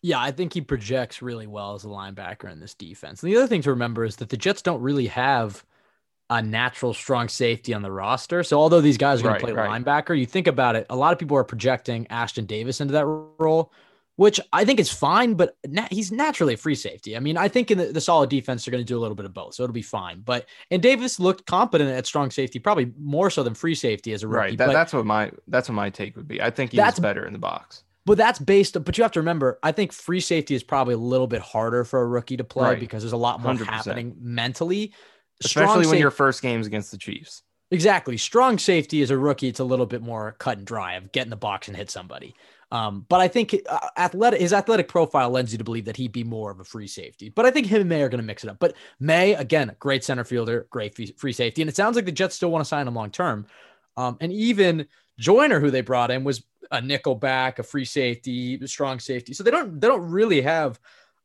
Yeah, I think he projects really well as a linebacker in this defense. And the other thing to remember is that the Jets don't really have a natural strong safety on the roster. So although these guys are going right, to play right. linebacker, you think about it, a lot of people are projecting Ashtyn Davis into that role which I think is fine, but na- he's naturally a free safety. I mean, I think in the, the solid defense, they're going to do a little bit of both, so it'll be fine. But and Davis looked competent at strong safety, probably more so than free safety as a rookie. Right. That, that's what my that's what my take would be. I think he's better in the box. But that's based. But you have to remember, I think free safety is probably a little bit harder for a rookie to play right. because there's a lot more 100%. happening mentally, especially when your first game's against the Chiefs. Exactly. Strong safety as a rookie, it's a little bit more cut and dry of get in the box and hit somebody. Um, but I think uh, athletic his athletic profile lends you to believe that he'd be more of a free safety. But I think him and Maye are going to mix it up. But Maye, again, great center fielder, great free safety, and it sounds like the Jets still want to sign him long term. Um, and even Joyner, who they brought in, was a nickel back, a free safety, strong safety. So they don't they don't really have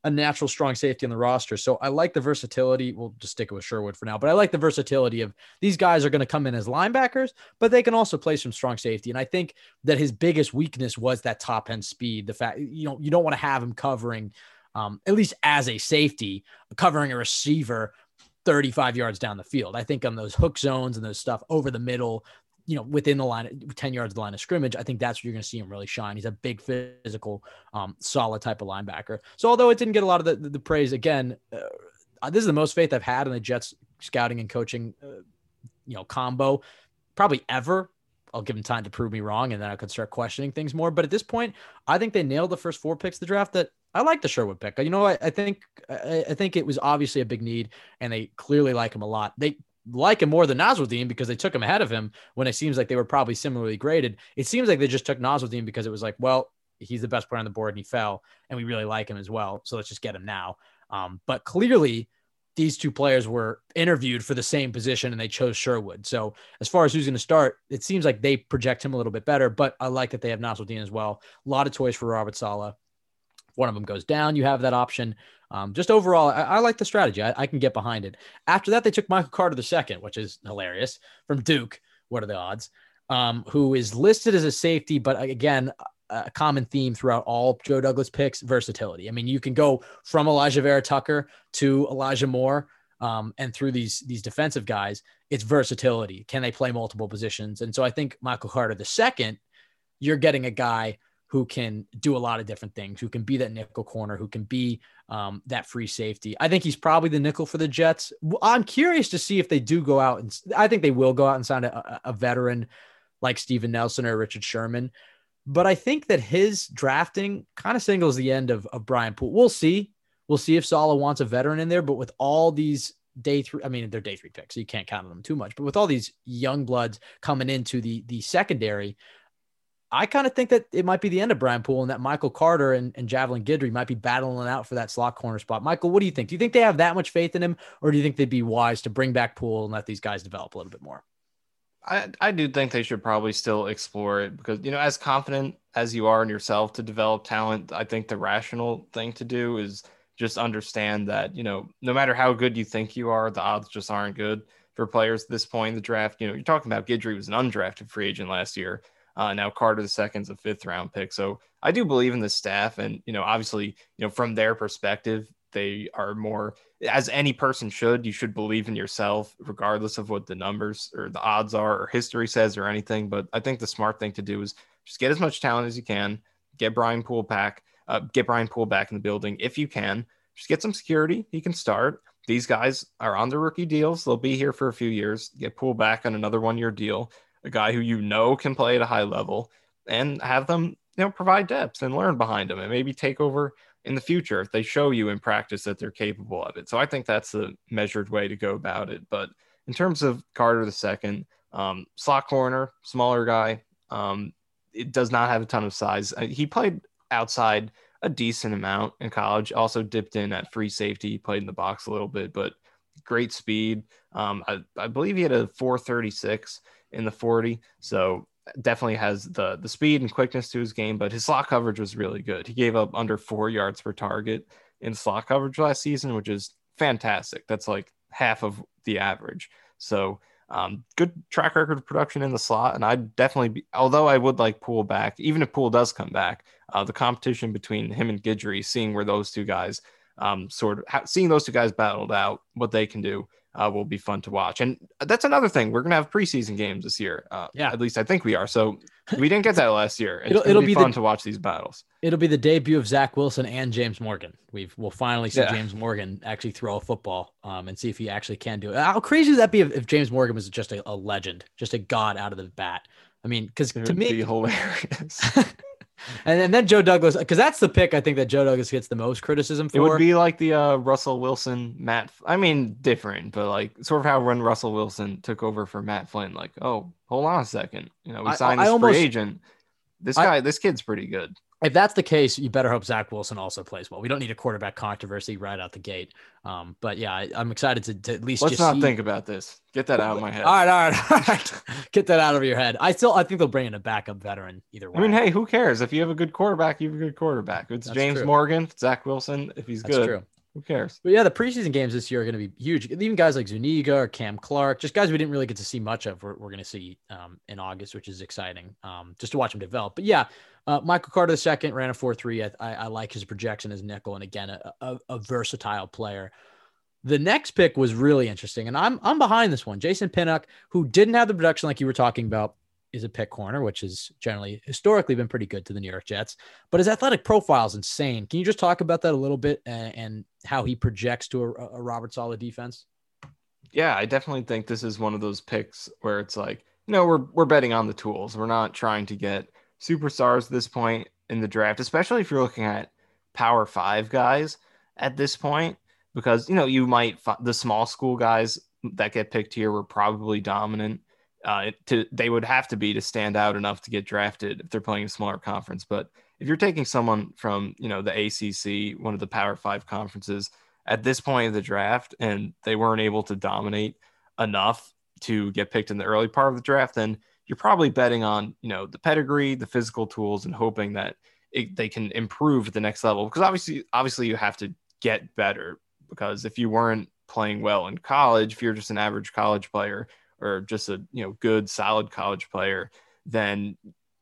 a natural strong safety on the roster. So I like the versatility. We'll just stick it with Sherwood for now, but I like the versatility of these guys are going to come in as linebackers, but they can also play some strong safety. And I think that his biggest weakness was that top end speed. The fact you know you don't want to have him covering, um, at least as a safety, covering a receiver 35 yards down the field. I think on those hook zones and those stuff over the middle, you know, within the line, 10 yards of the line of scrimmage, I think that's where you're going to see him really shine. He's a big physical, um, solid type of linebacker. So although it didn't get a lot of the, the, the praise again, uh, this is the most faith I've had in the Jets scouting and coaching, uh, you know, combo probably ever. I'll give him time to prove me wrong, and then I could start questioning things more. But at this point, I think they nailed the first four picks of the draft. That I like the Sherwood pick. You know, I, I think I, I, think it was obviously a big need, and they clearly like him a lot. They like him more than Nasirildeen because they took him ahead of him when it seems like they were probably similarly graded. It seems like they just took Nasirildeen because it was like, well, he's the best player on the board and he fell, and we really like him as well. So let's just get him now. Um, but clearly, these two players were interviewed for the same position and they chose Sherwood. So as far as who's going to start, it seems like they project him a little bit better. But I like that they have Nasirildeen as well. A lot of toys for Robert Saleh. One of them goes down, you have that option. Um, just overall, I, I, like the strategy. I, I, can get behind it. After that, they took Michael Carter the second, which is hilarious from Duke. What are the odds? Um, who is listed as a safety, but again, a common theme throughout all Joe Douglas picks: versatility. I mean, you can go from Alijah Vera-Tucker to Elijah Moore, um, and through these these defensive guys, it's versatility. Can they play multiple positions? And so I think Michael Carter the second, you're getting a guy who can do a lot of different things, who can be that nickel corner, who can be um, that free safety. I think he's probably the nickel for the Jets. I'm curious to see if they do go out and I think they will go out and sign a, a veteran like Steven Nelson or Richard Sherman. But I think that his drafting kind of singles the end of, of Brian Poole. We'll see. We'll see if Saleh wants a veteran in there. But with all these day three, I mean, they're day three picks, so you can't count on them too much. But with all these young bloods coming into the the secondary, I kind of think that it might be the end of Brian Poole and that Michael Carter and, and Javelin Guidry might be battling out for that slot corner spot. Michael, what do you think? Do you think they have that much faith in him, or do you think they'd be wise to bring back Poole and let these guys develop a little bit more? I, I do think they should probably still explore it because, you know, as confident as you are in yourself to develop talent, I think the rational thing to do is just understand that, you know, no matter how good you think you are, the odds just aren't good for players at this point in the draft. You know, you're talking about Guidry was an undrafted free agent last year. Uh, now Carter the second's a fifth round pick. So I do believe in the staff, and you know, obviously, you know, from their perspective, they are more as any person should. You should believe in yourself, regardless of what the numbers or the odds are, or history says, or anything. But I think the smart thing to do is just get as much talent as you can. Get Brian Poole back. Uh, get Brian Poole back in the building if you can. Just get some security. He can start. These guys are on the rookie deals. They'll be here for a few years. Get Poole back on another one year deal a guy who you know can play at a high level, and have them, you know, provide depth and learn behind them and maybe take over in the future if they show you in practice that they're capable of it. So I think that's the measured way to go about it. But in terms of Carter the second, um, slot corner, smaller guy, um, it does not have a ton of size. Uh, he played outside a decent amount in college. Also dipped in at free safety, played in the box a little bit, but great speed. Um, I, I, believe he had a 436 in the 40. So definitely has the the speed and quickness to his game, but his slot coverage was really good. He gave up under four yards per target in slot coverage last season, which is fantastic. That's like half of the average. So um, good track record of production in the slot, and I'd definitely be. Although I would like Poole back, even if Poole does come back, uh, the competition between him and Guidry, seeing where those two guys, um, sort of seeing those two guys battled out, what they can do, uh, will be fun to watch. And that's another thing. We're gonna have preseason games this year. Uh, yeah, at least I think we are. So we didn't get that last year. It's it'll, it'll be, be, fun the, to watch these battles. It'll be the debut of Zach Wilson and James Morgan. We've we'll finally see yeah. James Morgan actually throw a football um, and see if he actually can do it. How crazy would that be if, if James Morgan was just a, a, legend, just a god out of the bat? I mean, because to me, hilarious. and, and then Joe Douglas, because that's the pick I think that Joe Douglas gets the most criticism for. It would be like the uh, Russell Wilson, Matt. I mean, different, but like sort of how when Russell Wilson took over for Matt Flynn. Like, oh, hold on a second, you know, we signed I, I this almost, free agent. This guy, I, this kid's pretty good if that's the case, you better hope Zach Wilson also plays well. We don't need a quarterback controversy right out the gate. Um, but yeah, I, am excited to, to, at least let's not see... think about this. Get that out of my head. All right, all right, all right. Get that out of your head. I still, I think they'll bring in a backup veteran either way. I mean, hey, who cares? If you have a good quarterback, you have a good quarterback. It's that's James true. Morgan, Zach Wilson. If he's that's good, true. Who cares? But yeah, the preseason games this year are going to be huge. Even guys like Zuniga or Cam Clark, just guys we didn't really get to see much of, we're, we're going to see um, in August, which is exciting um, just to watch them develop. But yeah, uh, Michael Carter II ran a 4 3. I, I, like his projection as nickel. And again, a, a, a, versatile player. The next pick was really interesting. And I'm, I'm behind this one. Jason Pinnock, who didn't have the production like you were talking about, is a pick corner, which has generally historically been pretty good to the New York Jets. But his athletic profile is insane. Can you just talk about that a little bit and, and how he projects to a, a Robert Saleh defense? Yeah, I definitely think this is one of those picks where it's like, you know, we're we're betting on the tools. We're not trying to get superstars at this point in the draft, especially if you're looking at power five guys at this point, because you know you might the small school guys that get picked here were probably dominant. Uh, to they would have to be to stand out enough to get drafted if they're playing a smaller conference. But if you're taking someone from you know the ACC, one of the Power Five conferences, at this point of the draft, and they weren't able to dominate enough to get picked in the early part of the draft, then you're probably betting on you know the pedigree, the physical tools, and hoping that it, they can improve at the next level. Because obviously, obviously, you have to get better. Because if you weren't playing well in college, if you're just an average college player or just a you know good solid college player, then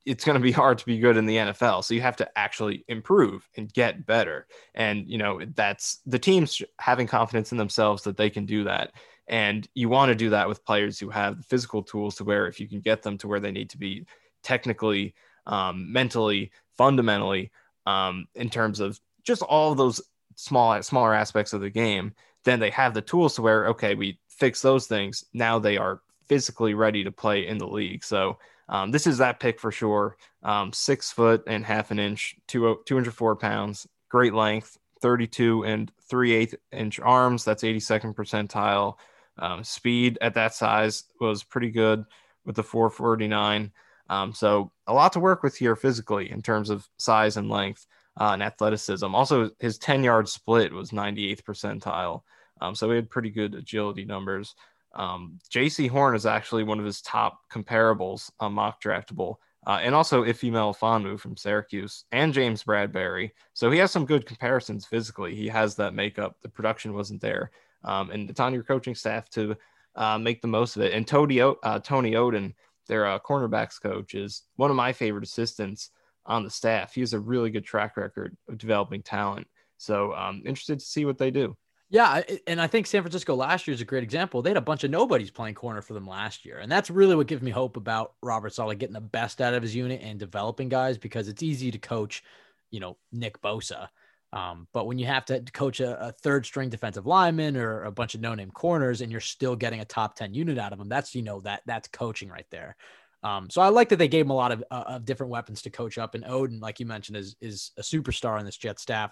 it's going to be hard to be good in the NFL. So you have to actually improve and get better. And you know that's the teams having confidence in themselves that they can do that. And you want to do that with players who have the physical tools to where if you can get them to where they need to be technically um, mentally, fundamentally, um, in terms of just all of those small smaller aspects of the game, then they have the tools to where okay, we fix those things. Now they are physically ready to play in the league. So um, this is that pick for sure. Um, six foot and half an inch, two, 204 pounds, great length, 32 and 3 8 inch arms. That's 82nd percentile. Um, speed at that size was pretty good with the 449. Um, so a lot to work with here physically in terms of size and length uh, and athleticism. Also, his 10 yard split was 98th percentile. Um, so he had pretty good agility numbers. Um, Jaycee Horn is actually one of his top comparables on mock draftable. Uh, and also Ife Melifonwu from Syracuse and James Bradberry. So he has some good comparisons physically. He has that makeup. The production wasn't there. Um, and it's on your coaching staff to uh, make the most of it. And Tony, uh, Tony Oden, their uh, cornerbacks coach, is one of my favorite assistants on the staff. He has a really good track record of developing talent. So I'm um, interested to see what they do. Yeah, and I think San Francisco last year is a great example. They had a bunch of nobodies playing corner for them last year, and that's really what gives me hope about Robert Saleh getting the best out of his unit and developing guys because it's easy to coach, you know, Nick Bosa, um, but when you have to coach a, a, third string defensive lineman or a bunch of no name corners, and you're still getting a top ten unit out of them, that's you know that that's coaching right there. Um, so I like that they gave him a lot of, uh, of different weapons to coach up, and Oden, like you mentioned, is is a superstar on this Jet staff.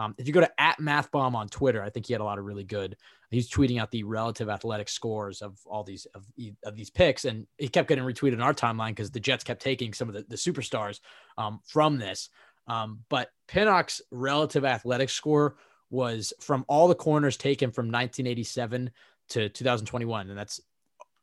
Um, if you go to at MathBomb on Twitter, I think he had a lot of really good. He's tweeting out the relative athletic scores of all these of, of these picks, and he kept getting retweeted in our timeline because the Jets kept taking some of the, the superstars um, from this. Um, but Pinnock's relative athletic score was from all the corners taken from 1987 to 2021, and that's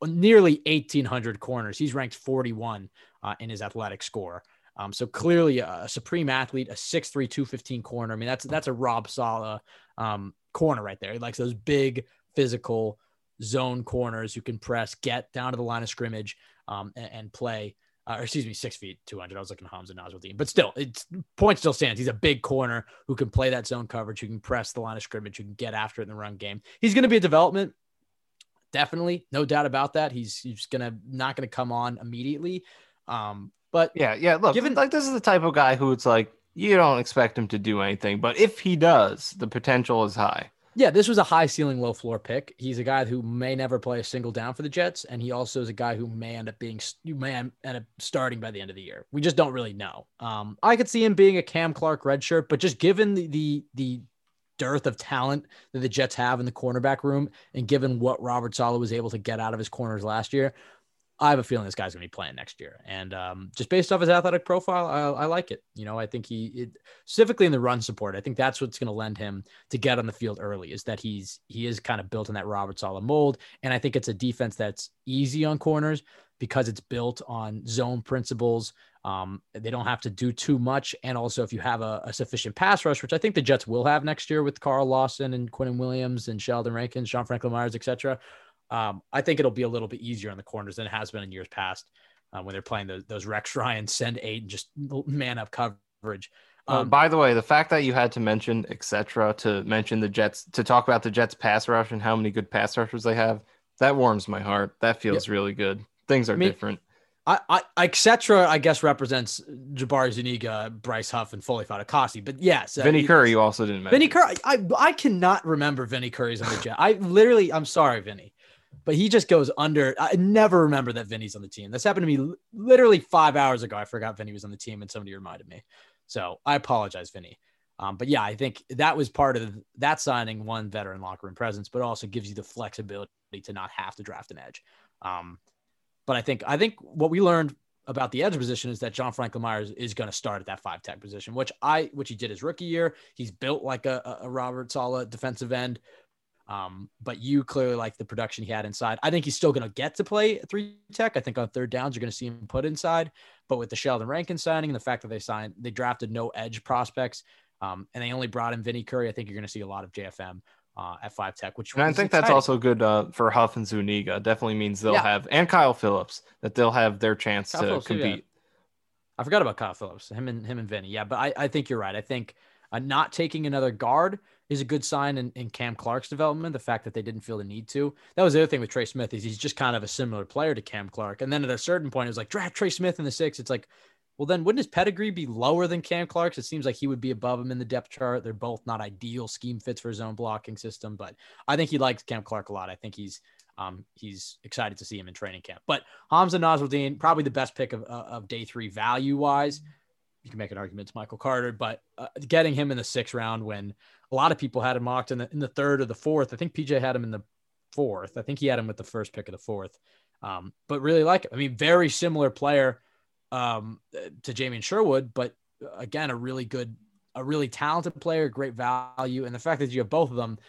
nearly 1,800 corners. He's ranked 41 uh, in his athletic score. Um, so clearly a, supreme athlete, a 6'3", 215 corner. I mean, that's that's a Rob Saleh um, corner right there. He likes those big physical zone corners who can press, get down to the line of scrimmage, um, and, and, play. Uh, or excuse me, six feet, 200. I was looking at Hamsah Nasirildeen, but still, it's point still stands. He's a big corner who can play that zone coverage, who can press the line of scrimmage, who can get after it in the run game. He's going to be a development, definitely, no doubt about that. He's he's gonna not going to come on immediately, um, but yeah, yeah. Look, given like this is the type of guy who it's like you don't expect him to do anything, but if he does, the potential is high. Yeah, this was a high ceiling, low floor pick. He's a guy who may never play a single down for the Jets, and he also is a guy who may end up being you may end up starting by the end of the year. We just don't really know. Um, I could see him being a Cam Clark redshirt, but just given the the the dearth of talent that the Jets have in the cornerback room, and given what Robert Saleh was able to get out of his corners last year, I have a feeling this guy's going to be playing next year. And um, just based off his athletic profile, I, I like it. You know, I think he it, specifically in the run support, I think that's what's going to lend him to get on the field early is that he's he is kind of built in that Robert Saleh mold. And I think it's a defense that's easy on corners because it's built on zone principles. Um, they don't have to do too much. And also, if you have a, a, sufficient pass rush, which I think the Jets will have next year with Carl Lawson and Quinnen Williams and Sheldon Rankins, John Franklin Myers, etc um, I think it'll be a little bit easier on the corners than it has been in years past uh, when they're playing those, those Rex Ryan send eight and just man up coverage. Um, uh, by the way, the fact that you had to mention etc. to mention the Jets to talk about the Jets pass rush and how many good pass rushers they have, that warms my heart. That feels really good. Things are I mean, different. I, I, etc. I guess represents Jabari Zuniga, Bryce Huff, and Foley Fatukasi. But yes, uh, Vinny Curry. You also didn't mention. Vinny Curry. I I cannot remember Vinny Curry's on the Jet. I literally. I'm sorry, Vinny but he just goes under. I never remember that Vinny's on the team. This happened to me literally five hours ago. I forgot Vinny was on the team, and somebody reminded me. So I apologize, Vinny. Um, but yeah, I think that was part of that signing one veteran locker room presence, but also gives you the flexibility to not have to draft an edge. Um, but I think I think what we learned about the edge position is that John Franklin Myers is going to start at that five tech position, which I which he did his rookie year. He's built like a, a Robert Saleh defensive end, um, but you clearly like the production he had inside. I think he's still going to get to play three tech. I think on third downs, you're going to see him put inside. But with the Sheldon Rankin signing and the fact that they signed, they drafted no edge prospects, um, and they only brought in Vinny Curry, I think you're going to see a lot of JFM uh, at five tech, which and I think exciting. that's also good uh, for Huff and Zuniga. Definitely means they'll yeah. have and Kyle Phillips that they'll have their chance Kyle to Phillips, compete. Yeah. I forgot about Kyle Phillips, him and him and Vinny. Yeah, but I, I think you're right. I think uh, not taking another guard is a good sign in, in Cam Clark's development. The fact that they didn't feel the need to. That was the other thing with Trey Smith is he's just kind of a similar player to Cam Clark. And then at a certain point, it was like draft Trey Smith in the six. It's like well, then wouldn't his pedigree be lower than Cam Clark's? It seems like he would be above him in the depth chart. They're both not ideal scheme fits for his own blocking system, but I think he likes Cam Clark a lot. I think he's um, he's excited to see him in training camp. But Hamsah Nasirildeen, probably the best pick of, uh, of day three value wise. You can make an argument to Michael Carter, but uh, getting him in the sixth round when a lot of people had him mocked in the in the third or the fourth. I think PJ had him in the fourth. I think he had him with the first pick of the fourth. Um, but really like it. I mean, very similar player um, to Jamien Sherwood, but uh, again, a really good, a really talented player, great value. And the fact that you have both of them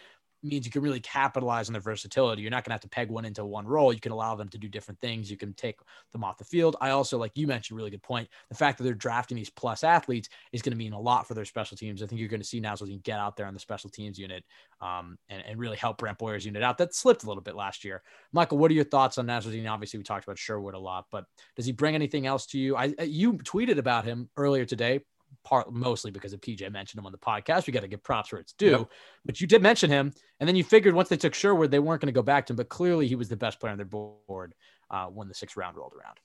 means you can really capitalize on their versatility. You're not going to have to peg one into one role. You can allow them to do different things. You can take them off the field. I also, like you mentioned, really good point. The fact that they're drafting these plus athletes is going to mean a lot for their special teams. I think you're going to see Nasirildeen get out there on the special teams unit um, and, and really help Brant Boyer's unit out. That slipped a little bit last year. Michael, what are your thoughts on Nasirildeen? Obviously, we talked about Sherwood a lot, but does he bring anything else to you? I you tweeted about him earlier today part mostly because of PJ mentioned him on the podcast. We got to give props where it's due. Yep. But you did mention him, and then you figured once they took Sherwood, they weren't going to go back to him. But clearly, he was the best player on their board uh, when the sixth round rolled around.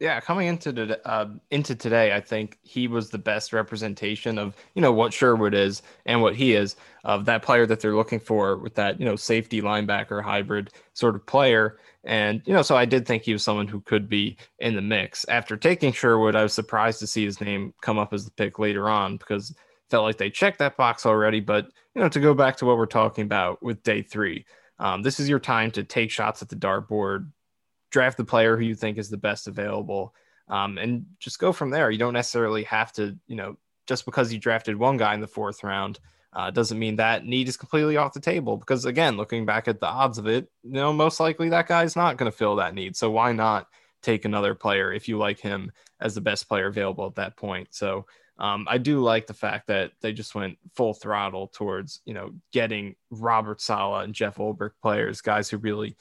Yeah, coming into the, uh, into today, I think he was the best representation of you know what Sherwood is and what he is of that player that they're looking for with that you know safety linebacker hybrid sort of player. And, you know, so I did think he was someone who could be in the mix. After taking Sherwood, I was surprised to see his name come up as the pick later on because felt like they checked that box already. But, you know, to go back to what we're talking about with day three, um, this is your time to take shots at the dartboard, draft the player who you think is the best available, um, and just go from there. You don't necessarily have to, you know, just because you drafted one guy in the fourth round – uh, doesn't mean that need is completely off the table because again, looking back at the odds of it, you know, most likely that guy's not going to fill that need. So why not take another player if you like him as the best player available at that point? So um, I do like the fact that they just went full throttle towards, you know, getting Robert Saleh and Jeff Ulbrich players, guys who really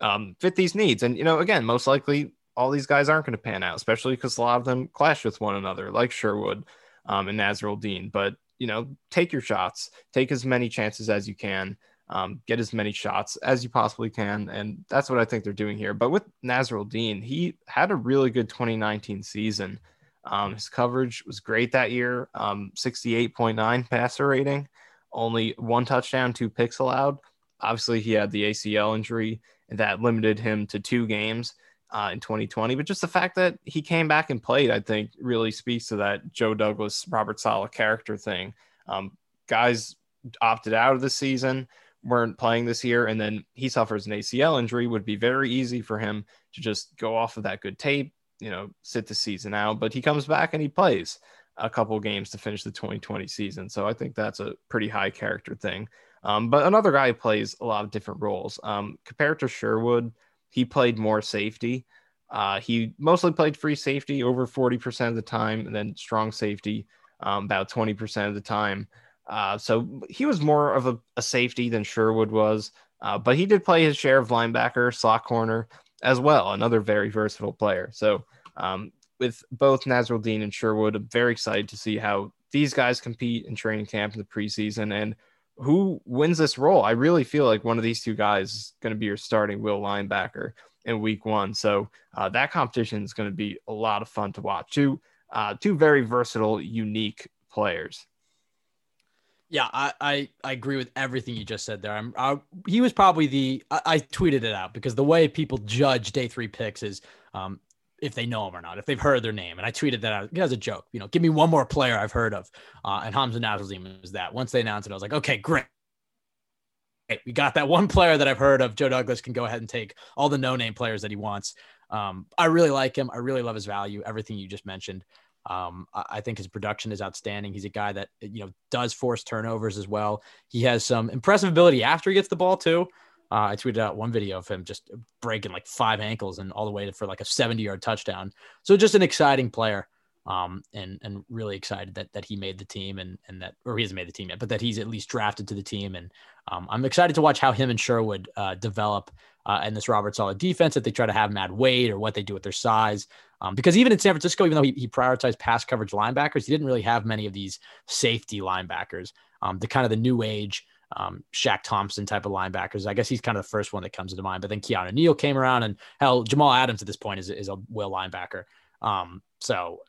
um, fit these needs. And, you know, again, most likely all these guys aren't going to pan out, especially because a lot of them clash with one another, like Sherwood um, and Nasirildeen. But you know, take your shots, take as many chances as you can, um, get as many shots as you possibly can. And that's what I think they're doing here. But with Nasirildeen, he had a really good 2019 season. Um, his coverage was great that year, um, 68.9 passer rating, only one touchdown, two picks allowed. Obviously, he had the ACL injury, that limited him to two games uh, in 2020. But just the fact that he came back and played, I think, really speaks to that Joe Douglas, Robert Saleh character thing. Um, guys opted out of the season, weren't playing this year, and then he suffers an ACL injury. Would be very easy for him to just go off of that good tape, you know, sit the season out. But he comes back and he plays a couple games to finish the 2020 season. So I think that's a pretty high character thing. Um, but another guy who plays a lot of different roles. Um, compared to Sherwood, he played more safety. Uh, he mostly played free safety over 40% of the time, and then strong safety um, about 20% of the time. Uh, so he was more of a, a safety than Sherwood was, uh, but he did play his share of linebacker, slot corner as well. Another very versatile player. So um, with both Nasirildeen and Sherwood, I'm very excited to see how these guys compete in training camp in the preseason and who wins this role? I really feel like one of these two guys is going to be your starting will linebacker in week one. So uh, that competition is going to be a lot of fun to watch. Two, uh, two very versatile, unique players. Yeah, I, I, I agree with everything you just said there. I'm I, he was probably the I, I, tweeted it out because the way people judge day three picks is um, if they know him or not, if they've heard their name. And I tweeted that out as a joke, you know, give me one more player I've heard of. Uh, and Hamsah Nasirildeen was that. Once they announced it, I was like, okay, great. We got that one player that I've heard of. Joe Douglas can go ahead and take all the no name players that he wants. Um, I really like him. I really love his value, everything you just mentioned. Um, I think his production is outstanding. He's a guy that, you know, does force turnovers as well. He has some impressive ability after he gets the ball, too. Uh, I tweeted out one video of him just breaking like five ankles and all the way for like a 70 yard touchdown. So just an exciting player. Um, and and really excited that that he made the team and and that or he hasn't made the team yet, but that he's at least drafted to the team. And um, I'm excited to watch how him and Sherwood uh, develop uh, in this Robert Saleh defense. If they try to have mad weight or what they do with their size, um, because even in San Francisco, even though he, he prioritized pass coverage linebackers, he didn't really have many of these safety linebackers. Um, the kind of the new age um, Shaq Thompson type of linebackers. I guess he's kind of the first one that comes to mind. But then Keanu Neal came around, and hell, Jamal Adams at this point is, is a will linebacker. Um, so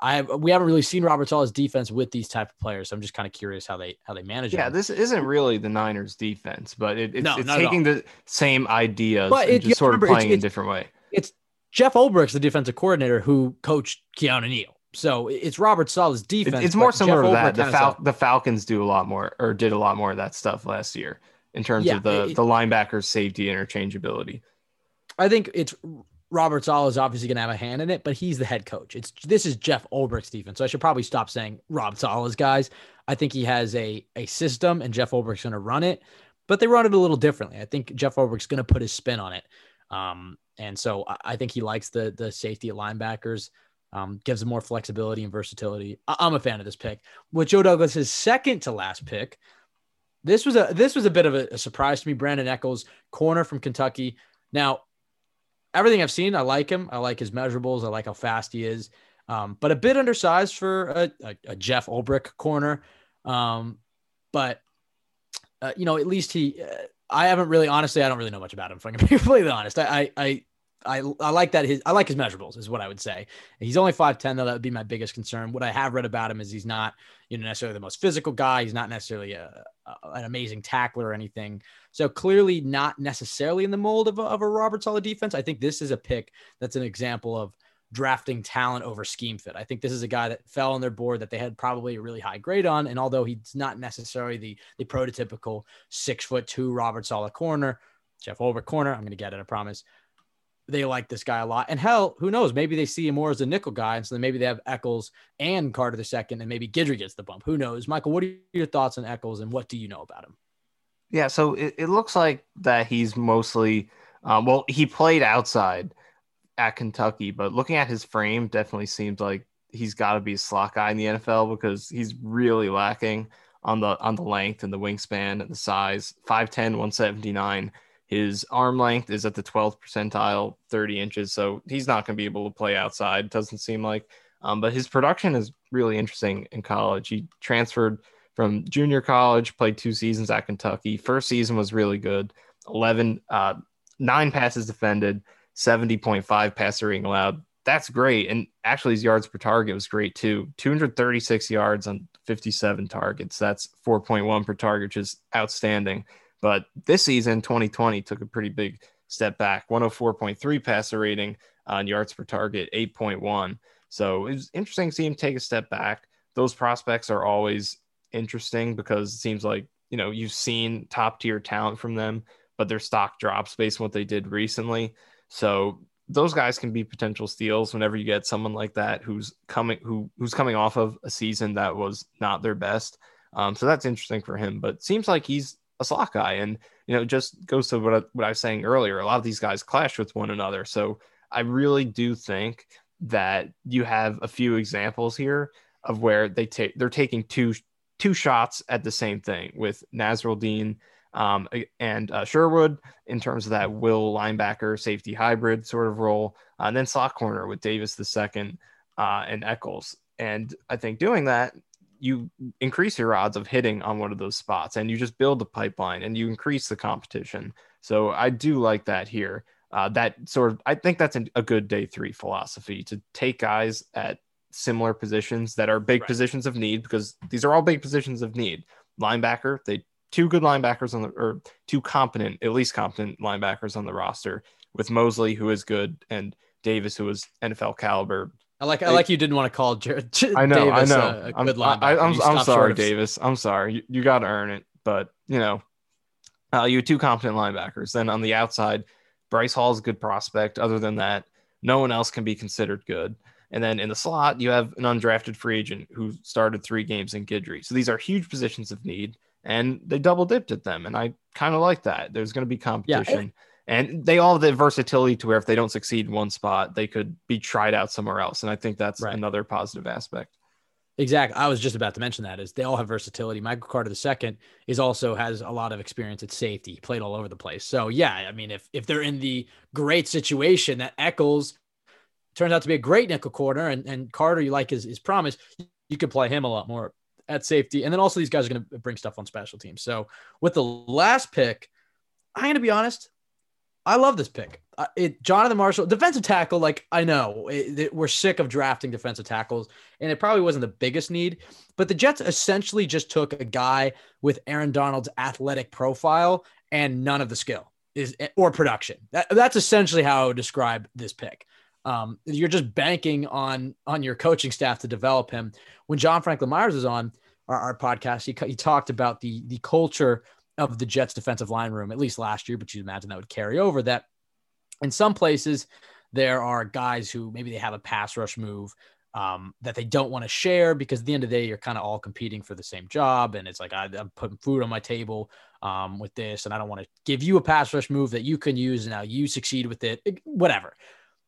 I have, we haven't really seen Robert Saleh's defense with these type of players. So I'm just kind of curious how they how they manage. Yeah, them. this isn't really the Niners defense, but it, it's, No, it's taking the same ideas But and it- just sort of remember, it's- playing in a different way. it's Jeff Ulbrich's the defensive coordinator who coached Keanu Neal. So it's Robert Saleh's It- defense. it's more similar Jeff to that. The, Fal- the Falcons do a lot more, or did a lot more of that stuff last year in terms Yeah, of the it- the linebacker safety interchangeability. I think it's Robert Saleh is obviously going to have a hand in it, but he's the head coach. It's this is Jeff Ulbrich's defense, so I should probably stop saying Rob Saleh's guys. I think he has a a system, and Jeff Ulbrich's going to run it, but they run it a little differently. I think Jeff Ulbrich's going to put his spin on it, um, and so I, I think he likes the the safety linebackers. Um, gives them more flexibility and versatility. I, I'm a fan of this pick. With Joe Douglas's second to last pick, this was a this was a bit of a, a surprise to me. Brandon Echols, corner from Kentucky. Now, everything I've seen, I like him. I like his measurables. I like how fast he is. Um, but a bit undersized for a, a, a Jeff Ulbrich corner. Um, but uh, you know, at least he. Uh, I haven't really, honestly, I don't really know much about him. If I can be completely honest, I, I, I, I, I like that his. I like his measurables, is what I would say. He's only five ten, though. That would be my biggest concern. What I have read about him is he's not, you know, necessarily the most physical guy. He's not necessarily a, a an amazing tackler or anything. So clearly not necessarily in the mold of a, of a Robert Saleh defense. I think this is a pick that's an example of drafting talent over scheme fit. I think this is a guy that fell on their board that they had probably a really high grade on. And although he's not necessarily the, the prototypical six foot two Robert Saleh corner, Jeff Ulbrich corner, I'm going to get it, I promise. They like this guy a lot. And hell, who knows? Maybe they see him more as a nickel guy. And so then maybe they have Echols and Carter the second, and maybe Guidry gets the bump. Who knows? Michael, what are your thoughts on Echols and what do you know about him? Yeah, so it, it looks like that he's mostly, um, well, he played outside at Kentucky, but looking at his frame, definitely seems like he's got to be a slot guy in the NFL because he's really lacking on the on the length and the wingspan and the size. 5'10, 179. His arm length is at the 12th percentile, 30 inches. So he's not going to be able to play outside, doesn't seem like. Um, but his production is really interesting in college. He transferred from junior college, played two seasons at Kentucky. First season was really good 11, uh, nine passes defended, 70.5 passer rating allowed. That's great. And actually, his yards per target was great too 236 yards on 57 targets. That's 4.1 per target, which is outstanding. But this season, 2020, took a pretty big step back 104.3 passer rating on yards per target, 8.1. So it was interesting to see him take a step back. Those prospects are always interesting because it seems like, you know, you've seen top tier talent from them, but their stock drops based on what they did recently. So those guys can be potential steals whenever you get someone like that who's coming who who's coming off of a season that was not their best. Um, so that's interesting for him. But seems like he's a slot guy, and you know, just goes to what I, what I was saying earlier. A lot of these guys clash with one another. So I really do think that you have a few examples here of where they take they're taking two two shots at the same thing with Nasirildeen um, and uh, Sherwood in terms of that will linebacker safety hybrid sort of role, uh, and then slot corner with Davis the second uh, and Echols. And I think doing that, you increase your odds of hitting on one of those spots, and you just build the pipeline and you increase the competition. So I do like that here. Uh, that sort of, I think that's a good day three philosophy to take guys at similar positions that are big Right. positions of need because these are all big positions of need. Linebacker, they two good linebackers on the or two competent, at least competent linebackers on the roster with Mosley, who is good, and Davis, who is NFL caliber. I like I like you didn't want to call Jarrad, I know, Davis I know. a, a I'm, good linebacker. I, am I'm stopped sorry, Davis. I'm sorry. You, you got to earn it, but you know, uh, you two competent linebackers. Then on the outside, Bryce Hall is a good prospect. Other than that, no one else can be considered good. And then in the slot, you have an undrafted free agent who started three games in Guidry. So these are huge positions of need, and they double dipped at them. And I kind of like that. There's going to be competition. And they all have the versatility to where if they don't succeed in one spot, they could be tried out somewhere else. And I think that's Right. another positive aspect. Exactly. I was just about to mention that is they all have versatility. Michael Carter II is also has a lot of experience at safety. He played all over the place. So yeah, I mean, if if they're in the great situation that Echols turns out to be a great nickel corner and, and Carter, you like his, his promise, you could play him a lot more at safety. And then also these guys are going to bring stuff on special teams. So with the last pick, I'm going to be honest. I love this pick. Uh, it Jonathan Marshall, defensive tackle. Like I know it, it, we're sick of drafting defensive tackles, and it probably wasn't the biggest need. But the Jets essentially just took a guy with Aaron Donald's athletic profile and none of the skill is or production. That, that's essentially how I would describe this pick. Um, you're just banking on on your coaching staff to develop him. When John Franklin Myers was on our, our podcast, he, he talked about the the culture of the Jets defensive line room, at least last year, but you imagine that would carry over that in some places there are guys who maybe they have a pass rush move um, that they don't want to share because at the end of the day, you're kind of all competing for the same job. And it's like, I, am putting food on my table um, with this, and I don't want to give you a pass rush move that you can use. And now you succeed with it, whatever.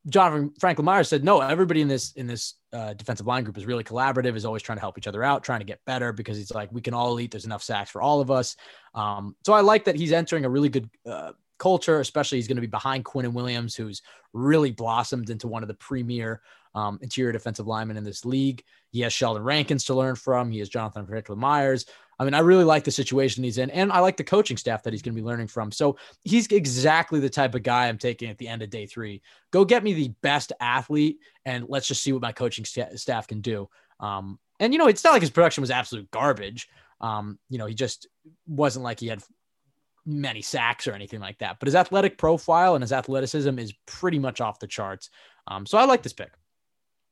Jonathan Franklin Myers said, no, everybody in this in this uh, defensive line group is really collaborative, is always trying to help each other out, trying to get better because he's like, we can all eat. There's enough sacks for all of us. Um, so I like that he's entering a really good uh, culture, especially he's going to be behind Quinnen Williams, who's really blossomed into one of the premier um, interior defensive linemen in this league. He has Sheldon Rankins to learn from. He has Jonathan Franklin Myers. I mean, I really like the situation he's in, and I like the coaching staff that he's going to be learning from. So he's exactly the type of guy I'm taking at the end of day three. Go get me the best athlete, and let's just see what my coaching st- staff can do. Um, and you know, it's not like his production was absolute garbage. Um, you know, he just wasn't like he had many sacks or anything like that. But his athletic profile and his athleticism is pretty much off the charts. Um, so I like this pick.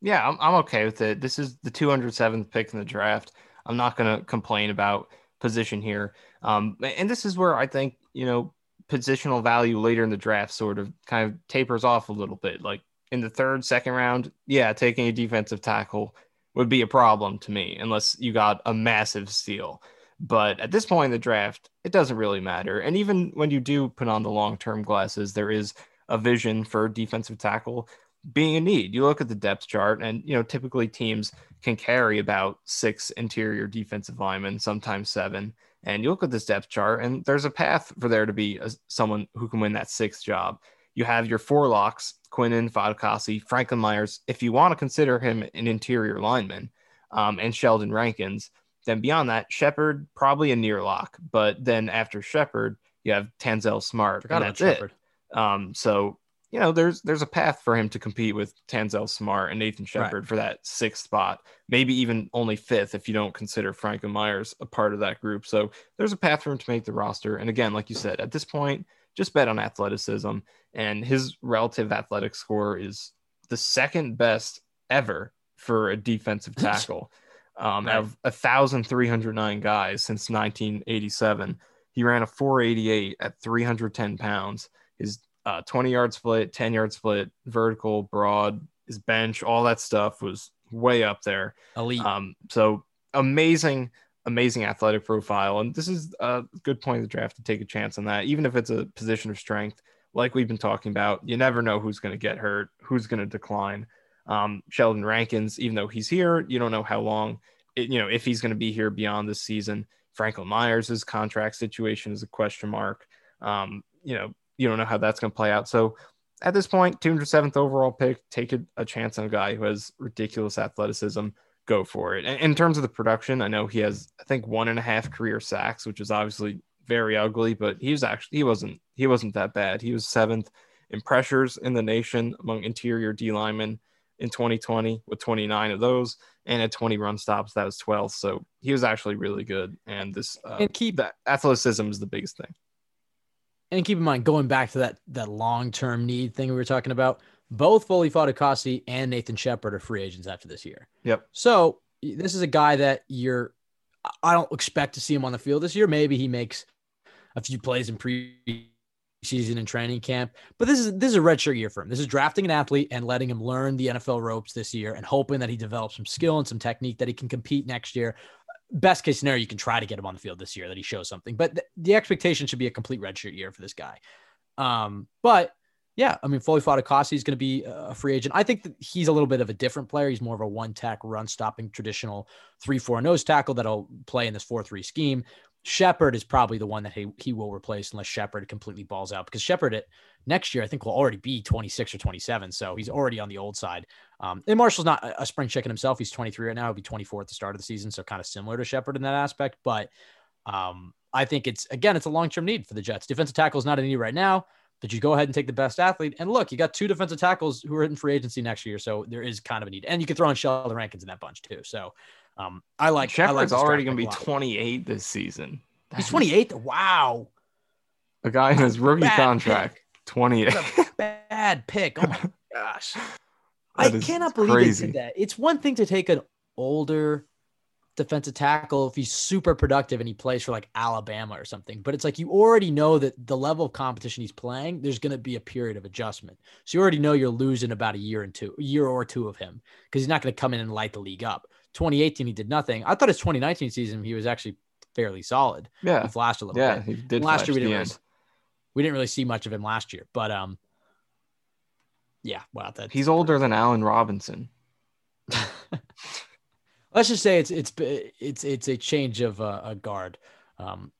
Yeah, I'm, I'm okay with it. This is the 207th pick in the draft. I'm not going to complain about position here. Um, and this is where I think, you know, positional value later in the draft sort of kind of tapers off a little bit. Like in the third, second round, yeah, taking a defensive tackle would be a problem to me unless you got a massive steal. But at this point in the draft, it doesn't really matter. And even when you do put on the long term glasses, there is a vision for defensive tackle being a need. You look at the depth chart, and you know typically teams can carry about six interior defensive linemen, sometimes seven. And you look at this depth chart, and there's a path for there to be a, someone who can win that sixth job. You have your four locks: Quinnen, Fatukasi, Franklin Myers. If you want to consider him an interior lineman, um, and Sheldon Rankins, then beyond that, Shepard probably a near lock. But then after Shepard, you have Tanzel Smart, and that's it. Um, so you know, there's there's a path for him to compete with Tanzel Smart and Nathan Shepard right. for that sixth spot, maybe even only fifth if you don't consider Franklin Myers a part of that group. So there's a path for him to make the roster. And again, like you said, at this point, just bet on athleticism. And his relative athletic score is the second best ever for a defensive tackle. Um, right. Of 1,309 guys since 1987, he ran a 488 at 310 pounds. His uh, 20 yard split, 10 yard split, vertical, broad, his bench, all that stuff was way up there. Elite. Um, so amazing, amazing athletic profile. And this is a good point of the draft to take a chance on that, even if it's a position of strength, like we've been talking about. You never know who's going to get hurt, who's going to decline. Um, Sheldon Rankins, even though he's here, you don't know how long, it, you know, if he's going to be here beyond this season. Franklin Myers' contract situation is a question mark. Um, you know, you don't know how that's going to play out. So at this point, 207th overall pick, take a, a, chance on a guy who has ridiculous athleticism. Go for it. In terms of the production, I know he has, I think, one and a half career sacks, which is obviously very ugly, but he was actually he wasn't he wasn't that bad. He was seventh in pressures in the nation among interior D linemen in 2020 with 29 of those, and at 20 run stops, that was 12th. So he was actually really good. And this uh, and keep that athleticism is the biggest thing and keep in mind going back to that that long term need thing we were talking about. Both Foley Fatukasi and Nathan Shepard are free agents after this year. Yep. So this is a guy that you're. I don't expect to see him on the field this year. Maybe he makes a few plays in preseason and training camp, but this is this is a redshirt year for him. This is drafting an athlete and letting him learn the NFL ropes this year, and hoping that he develops some skill and some technique that he can compete next year best case scenario, you can try to get him on the field this year that he shows something, but th- the expectation should be a complete redshirt year for this guy. Um, but yeah, I mean, Foley Fatukasi is going to be a free agent. I think that he's a little bit of a different player. He's more of a one tack run stopping traditional three four nose tackle that'll play in this four three scheme. Shepard is probably the one that he, he will replace unless Shepard completely balls out because Shepard at next year I think will already be 26 or 27, so he's already on the old side. Um, and Marshall's not a, spring chicken himself; he's 23 right now. He'll be 24 at the start of the season, so kind of similar to Shepard in that aspect. But um, I think it's again, it's a long term need for the Jets. Defensive tackle is not a need right now, but you go ahead and take the best athlete. And look, you got two defensive tackles who are in free agency next year, so there is kind of a need. And you can throw in Sheldon Rankins in that bunch too. So um, I like Shepard's I like already going to be 28 this season. He's 28. Wow. A guy in his rookie contract, 28. What a bad pick. Oh my gosh. I cannot believe crazy. they did that. It's one thing to take an older defensive tackle if he's super productive and he plays for like Alabama or something, but it's like you already know that the level of competition he's playing, there's going to be a period of adjustment. So you already know you're losing about a year and two, a year or two of him because he's not going to come in and light the league up. 2018, he did nothing. I thought his 2019 season, he was actually fairly solid. Yeah. He flashed a little Yeah, bit. he did And last year we didn't really, we didn't really see much of him last year, but um, yeah, wow, that He's older than Allen Robinson. let's just say it's it's it's it's a change of uh, a guard um,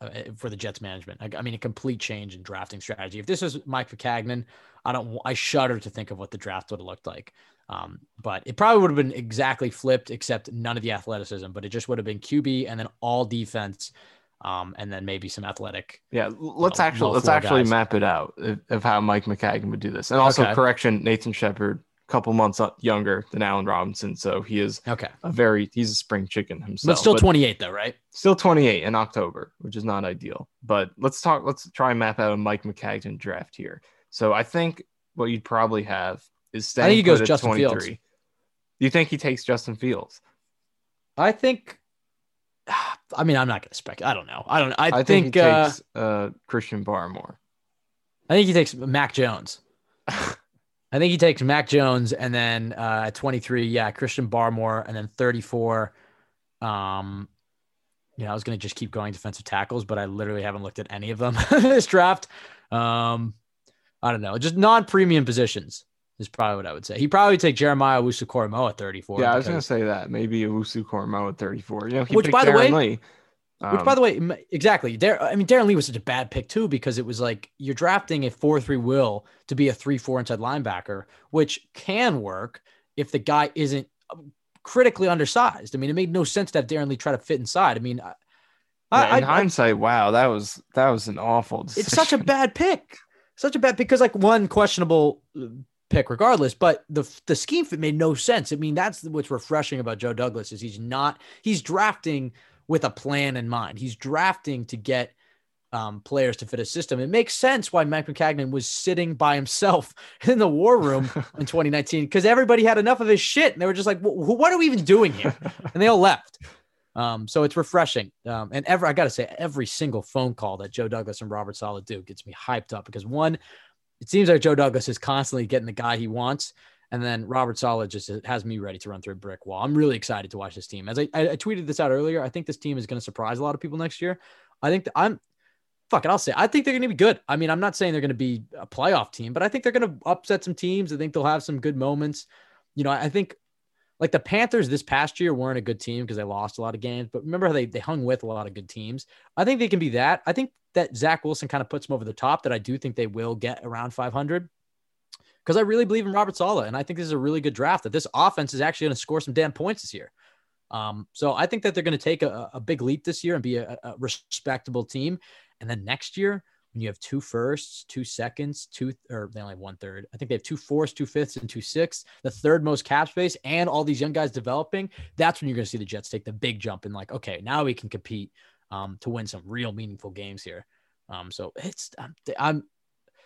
uh, for the Jets management. I, I mean, a complete change in drafting strategy. If this was Mike Maccagnan, I don't. I shudder to think of what the draft would have looked like. Um, but it probably would have been exactly flipped, except none of the athleticism. But it just would have been QB and then all defense, um, and then maybe some athletic. Yeah, let's Well, actually let's actually guys. map it out of, of how Mike Maccagnan would do this. And also Okay. correction, Nathan Shepard, a couple months younger than Allen Robinson, so he is Okay, a very he's a spring chicken himself. but still 28 though, right? still 28 in October, which is not ideal. But let's talk. Let's try and map out a Mike Maccagnan draft here. So I think what you'd probably have is staying think he goes Justin 23. Fields. You think he takes Justin Fields? I think. I mean, I'm not going to speculate. I don't know. I don't. I, I, think. think, he uh, takes uh, Christian Barmore. I think he takes Mac Jones. I think he takes Mac Jones and then uh, at 23, yeah, Christian Barmore, and then 34. Um, you know, I was gonna just keep going defensive tackles, but I literally haven't looked at any of them this draft. Um, I don't know, just non-premium positions is probably what I would say. He probably take Jeremiah Owusu at 34. Yeah, I was gonna say that maybe Owusu-Koramoah at 34. You know, he Which, by the Darron way- Lee. Which, Um, by the way, exactly. Dar- I mean, Darron Lee was such a bad pick too because it was like you're drafting a four-three will to be a three-four inside linebacker, which can work if the guy isn't um, critically undersized. I mean, it made no sense to have Darron Lee try to fit inside. I mean, I, yeah, I, in I- hindsight, wow, that was that was an awful. Decision. it's such a bad pick, such a bad because like one questionable uh, pick regardless, but the the scheme fit made no sense. I mean, that's what's refreshing about Joe Douglas is he's not he's drafting with a plan in mind. He's drafting to get um, players to fit a system. It makes sense why Mike Maccagnan was sitting by himself in the war room in 2019 because everybody had enough of his shit and they were just like, "Wh- wh- "What are we even doing here?" and they all left. Um, so it's refreshing. Um, and ever I got to say, every single phone call that Joe Douglas and Robert Saleh do gets me hyped up because one, it seems like Joe Douglas is constantly getting the guy he wants. And then Robert Saleh just has me ready to run through a brick wall. I'm really excited to watch this team. As I, I I tweeted this out earlier, I think this team is going to surprise a lot of people next year. I think I'm, fuck it, I'll say, I think they're going to be good. I mean, I'm not saying they're going to be a playoff team, but I think they're going to upset some teams. I think they'll have some good moments. You know, I think like the Panthers this past year weren't a good team because they lost a lot of games, but remember how they, they hung with a lot of good teams. I think they can be that. I think that Zach Wilson kind of puts them over the top that I do think they will get around 500 because I really believe in Robert Saleh. And I think this is a really good draft that this offense is actually going to score some damn points this year. Um, so I think that they're going to take a, a big leap this year and be a, a respectable team. And then next year, when you have two firsts, two seconds, two or they only have one third. I think they have two fourths, two fifths, and two sixths, the third most cap space, and all these young guys developing. That's when you're going to see the Jets take the big jump and like, okay, now we can compete um, to win some real meaningful games here. Um, so it's I'm, I'm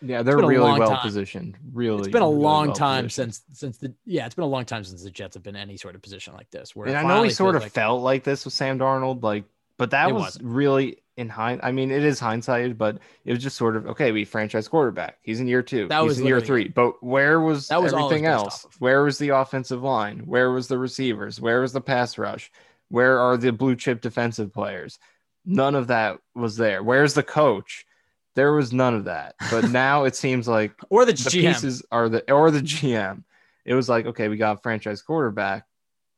yeah, they're really well time. positioned. Really, it's been a really long well time positioned. since since the yeah it's been a long time since the Jets have been in any sort of position like this. Where And I know he sort of like- felt like this with Sam Darnold, like, but that was wasn't. really in hind. I mean, it is hindsight, but it was just sort of okay. We franchise quarterback. He's in year two. That He's was in year three. But where was That was all it was everything else? of. Where was the offensive line? Where was the receivers? Where was the pass rush? Where are the blue chip defensive players? None of that was there. Where's the coach? There was none of that. But now it seems like or the, the GM. pieces are the or the GM. It was like, okay, we got a franchise quarterback.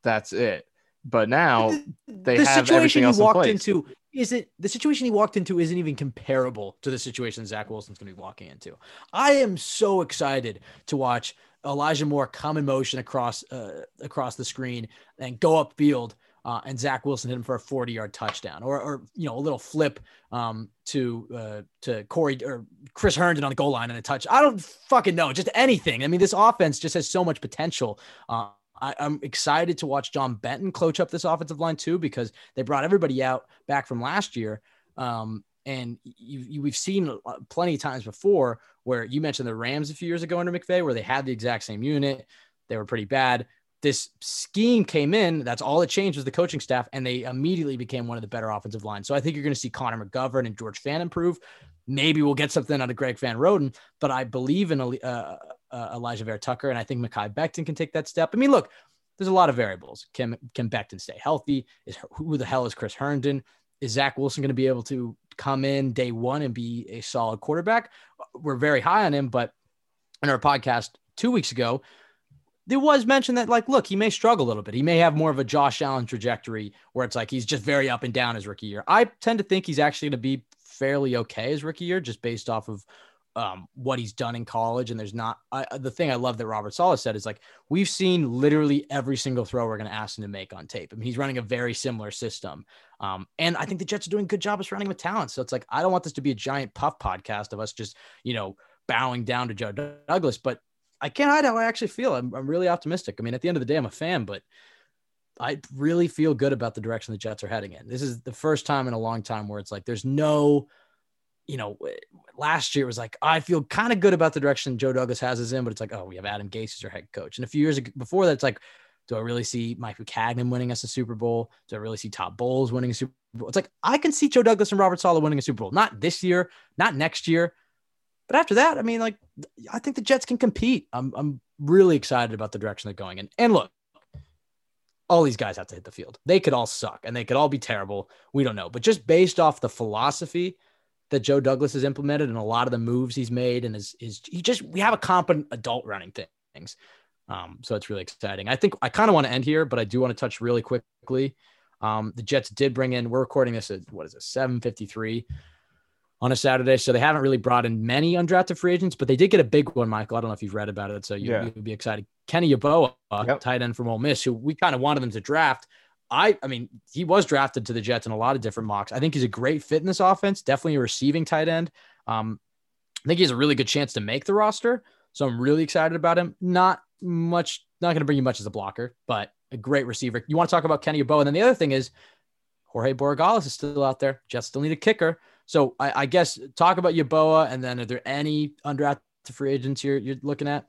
That's it. But now they the have situation else in walked place. into isn't the situation he walked into isn't even comparable to the situation Zach Wilson's going to be walking into. I am so excited to watch Elijah Moore come in motion across uh, across the screen and go upfield. Uh, and Zach Wilson hit him for a 40 yard touchdown or, or, you know, a little flip um, to uh, to Corey or Chris Herndon on the goal line and a touch. I don't fucking know, just anything. I mean, this offense just has so much potential. Uh, I, am excited to watch John Benton coach up this offensive line too, because they brought everybody out back from last year. Um, and you, you, we've seen plenty of times before where you mentioned the Rams a few years ago under McVay, where they had the exact same unit. They were pretty bad. This scheme came in. That's all it changed was the coaching staff, and they immediately became one of the better offensive lines. So I think you're going to see Connor McGovern and George Fant improve. Maybe we'll get something out of Greg Van Roten, but I believe in uh, uh, Alijah Vera-Tucker, and I think Mekhi Becton can take that step. I mean, look, there's a lot of variables. Can can Becton stay healthy? Is who the hell is Chris Herndon? Is Zach Wilson going to be able to come in day one and be a solid quarterback? We're very high on him, but in our podcast two weeks ago, there was mention that like, look, he may struggle a little bit. He may have more of a Josh Allen trajectory where it's like he's just very up and down his rookie year. I tend to think he's actually going to be fairly okay his rookie year, just based off of um, what he's done in college. And there's not I, the thing I love that Robert Saleh said is like we've seen literally every single throw we're going to ask him to make on tape. I mean, he's running a very similar system, um, and I think the Jets are doing a good job of surrounding with talent. So it's like I don't want this to be a giant puff podcast of us just you know bowing down to Joe Douglas, but I can't hide how I actually feel. I'm, I'm really optimistic. I mean, at the end of the day, I'm a fan, but I really feel good about the direction the Jets are heading in. This is the first time in a long time where it's like there's no you know, last year was like, I feel kind of good about the direction Joe Douglas has us in, but it's like, oh, we have Adam Gase as our head coach. And a few years before that, it's like, do I really see Mike Maccagnan winning us a Super Bowl? Do I really see Todd Bowles winning a Super Bowl? It's like, I can see Joe Douglas and Robert Saleh winning a Super Bowl. Not this year, not next year. But after that, I mean, like, I think the Jets can compete. I'm, I'm really excited about the direction they're going in. And look, all these guys have to hit the field. They could all suck and they could all be terrible. We don't know. But just based off the philosophy that Joe Douglas has implemented and a lot of the moves he's made and is is he just we have a competent adult running things. Um, so it's really exciting. I think I kind of want to end here, but I do want to touch really quickly. Um, the Jets did bring in. We're recording this at what is it, seven fifty three on a Saturday, so they haven't really brought in many undrafted free agents, but they did get a big one, Michael. I don't know if you've read about it, so you, would be excited. Kenny Yeboah, yep. tight end from Ole Miss, who we kind of wanted them to draft. I I mean, he was drafted to the Jets in a lot of different mocks. I think he's a great fit in this offense, definitely a receiving tight end. Um, I think he has a really good chance to make the roster. So I'm really excited about him. Not much, not going to bring you much as a blocker, but a great receiver. You want to talk about Kenny Yeboah. And then the other thing is Jorge Borregales is still out there. Jets still need a kicker. So I, I guess talk about Yeboah. And then are there any undrafted free agents you're, you're looking at?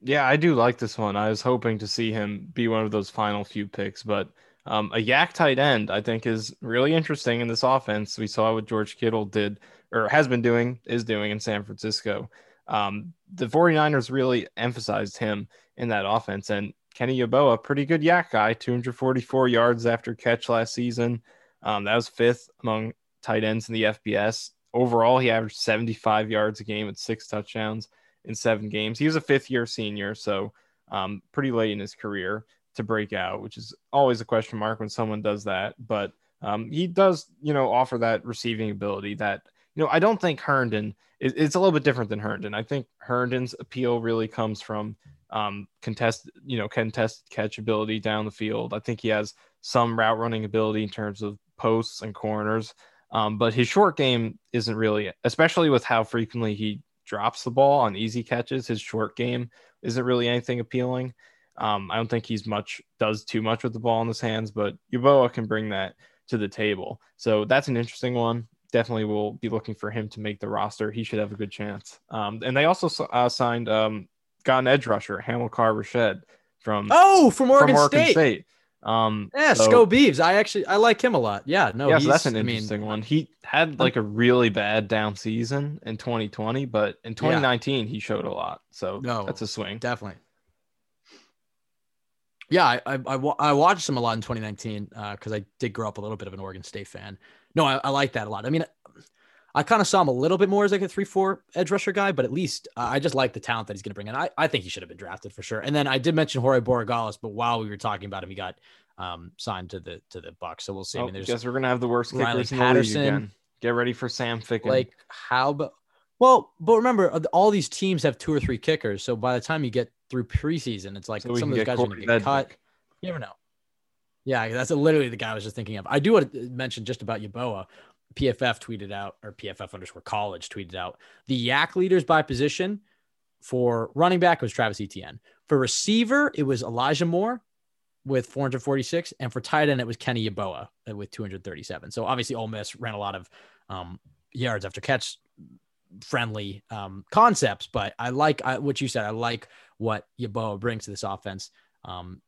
Yeah, I do like this one. I was hoping to see him be one of those final few picks, but um, a YAC tight end, I think, is really interesting in this offense. We saw what George Kittle did or has been doing, is doing in San Francisco. Um, the 49ers really emphasized him in that offense. And Kenny Yeboah, pretty good YAC guy, 244 yards after catch last season. Um, that was fifth among tight ends in the FBS. Overall, he averaged 75 yards a game with six touchdowns in seven games. He was a fifth year senior, so um, pretty late in his career to break out, which is always a question mark when someone does that. But um, he does, you know, offer that receiving ability that, you know, I don't think Herndon is it's a little bit different than Herndon. I think Herndon's appeal really comes from um, contest, you know, contested catch ability down the field. I think he has some route running ability in terms of posts and corners. Um, but his short game isn't really, especially with how frequently he drops the ball on easy catches. His short game isn't really anything appealing. Um, I don't think he's much does too much with the ball in his hands, but Yeboah can bring that to the table. So that's an interesting one. Definitely will be looking for him to make the roster. He should have a good chance. Um, and they also uh, signed um, got an edge rusher, Hamilcar Rashed from oh from Oregon, from Oregon State. State. Um, yeah, so, Sco Beeves. I actually I like him a lot. Yeah, no, yeah, so that's an interesting I mean, one. He had like a really bad down season in 2020, but in 2019 yeah. he showed a lot. So no, that's a swing. Definitely. Yeah, I, I, I, I watched him a lot in 2019 because uh, I did grow up a little bit of an Oregon State fan. No, I, I like that a lot. I mean, I kind of saw him a little bit more as like a three four edge rusher guy, but at least uh, I just like the talent that he's going to bring in. I, I think he should have been drafted for sure. And then I did mention Jorge Borregales, but while we were talking about him, he got um, signed to the to the Bucks. So we'll see. I Oh, mean, there's guess we're gonna have the worst Riley kickers in the league Patterson. again. Get ready for Sam Ficken. like how but well but remember uh, all these teams have two or three kickers so by the time you get through preseason it's like So some of those guys are going to get cut you never know yeah that's literally the guy i was just thinking of i do want to mention just about Yeboah pff tweeted out or pff underscore college tweeted out the YAC leaders by position for running back was travis etienne for receiver it was elijah moore with 446 and for tight end it was kenny Yeboah uh, with 237 so obviously Ole miss ran a lot of um, yards after catch friendly um, concepts, but I like I, what you said. I like what Yeboah brings to this offense. Um,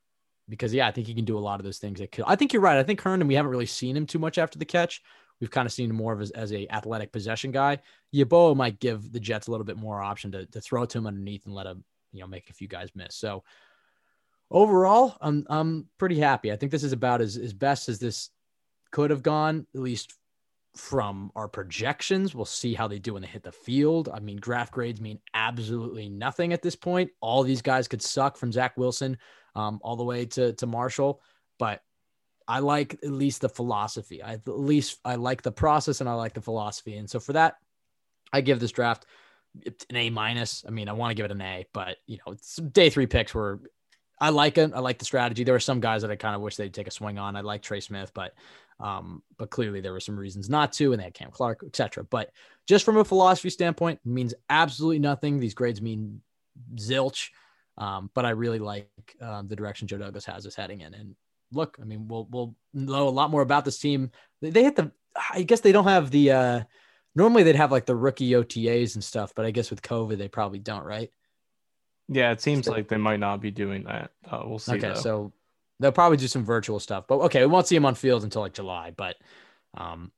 because yeah, I think he can do a lot of those things that kill. I think you're right. I think Herndon, we haven't really seen him too much after the catch. We've kind of seen more of as, as a athletic possession guy. Yeboah might give the Jets a little bit more option to, to throw to him underneath and let him, you know, make a few guys miss. So overall, I'm I'm pretty happy. I think this is about as, as best as this could have gone, at least from our projections. We'll see how they do when they hit the field. I mean, draft grades mean absolutely nothing at this point. All these guys could suck from Zach Wilson um, all the way to, to Marshall, but I like at least the philosophy. I at least I like the process and I like the philosophy. And so for that, I give this draft an A minus. I mean, I want to give it an A, but you know, day three picks were I like it. I like the strategy. There were some guys that I kind of wish they'd take a swing on. I like Trey Smith, but um, but clearly there were some reasons not to, and they had Cam Clark, etc. But just from a philosophy standpoint, it means absolutely nothing. These grades mean zilch. Um, but I really like um, the direction Joe Douglas has us heading in. And look, I mean, we'll we'll know a lot more about this team. They, they hit the. I guess they don't have the. Uh, normally they'd have like the rookie OTAs and stuff, but I guess with COVID they probably don't, right? Yeah, it seems So- like they might not be doing that. Uh, we'll see. okay, though. so they'll probably do some virtual stuff, but okay, we won't see him on field until like July. But um,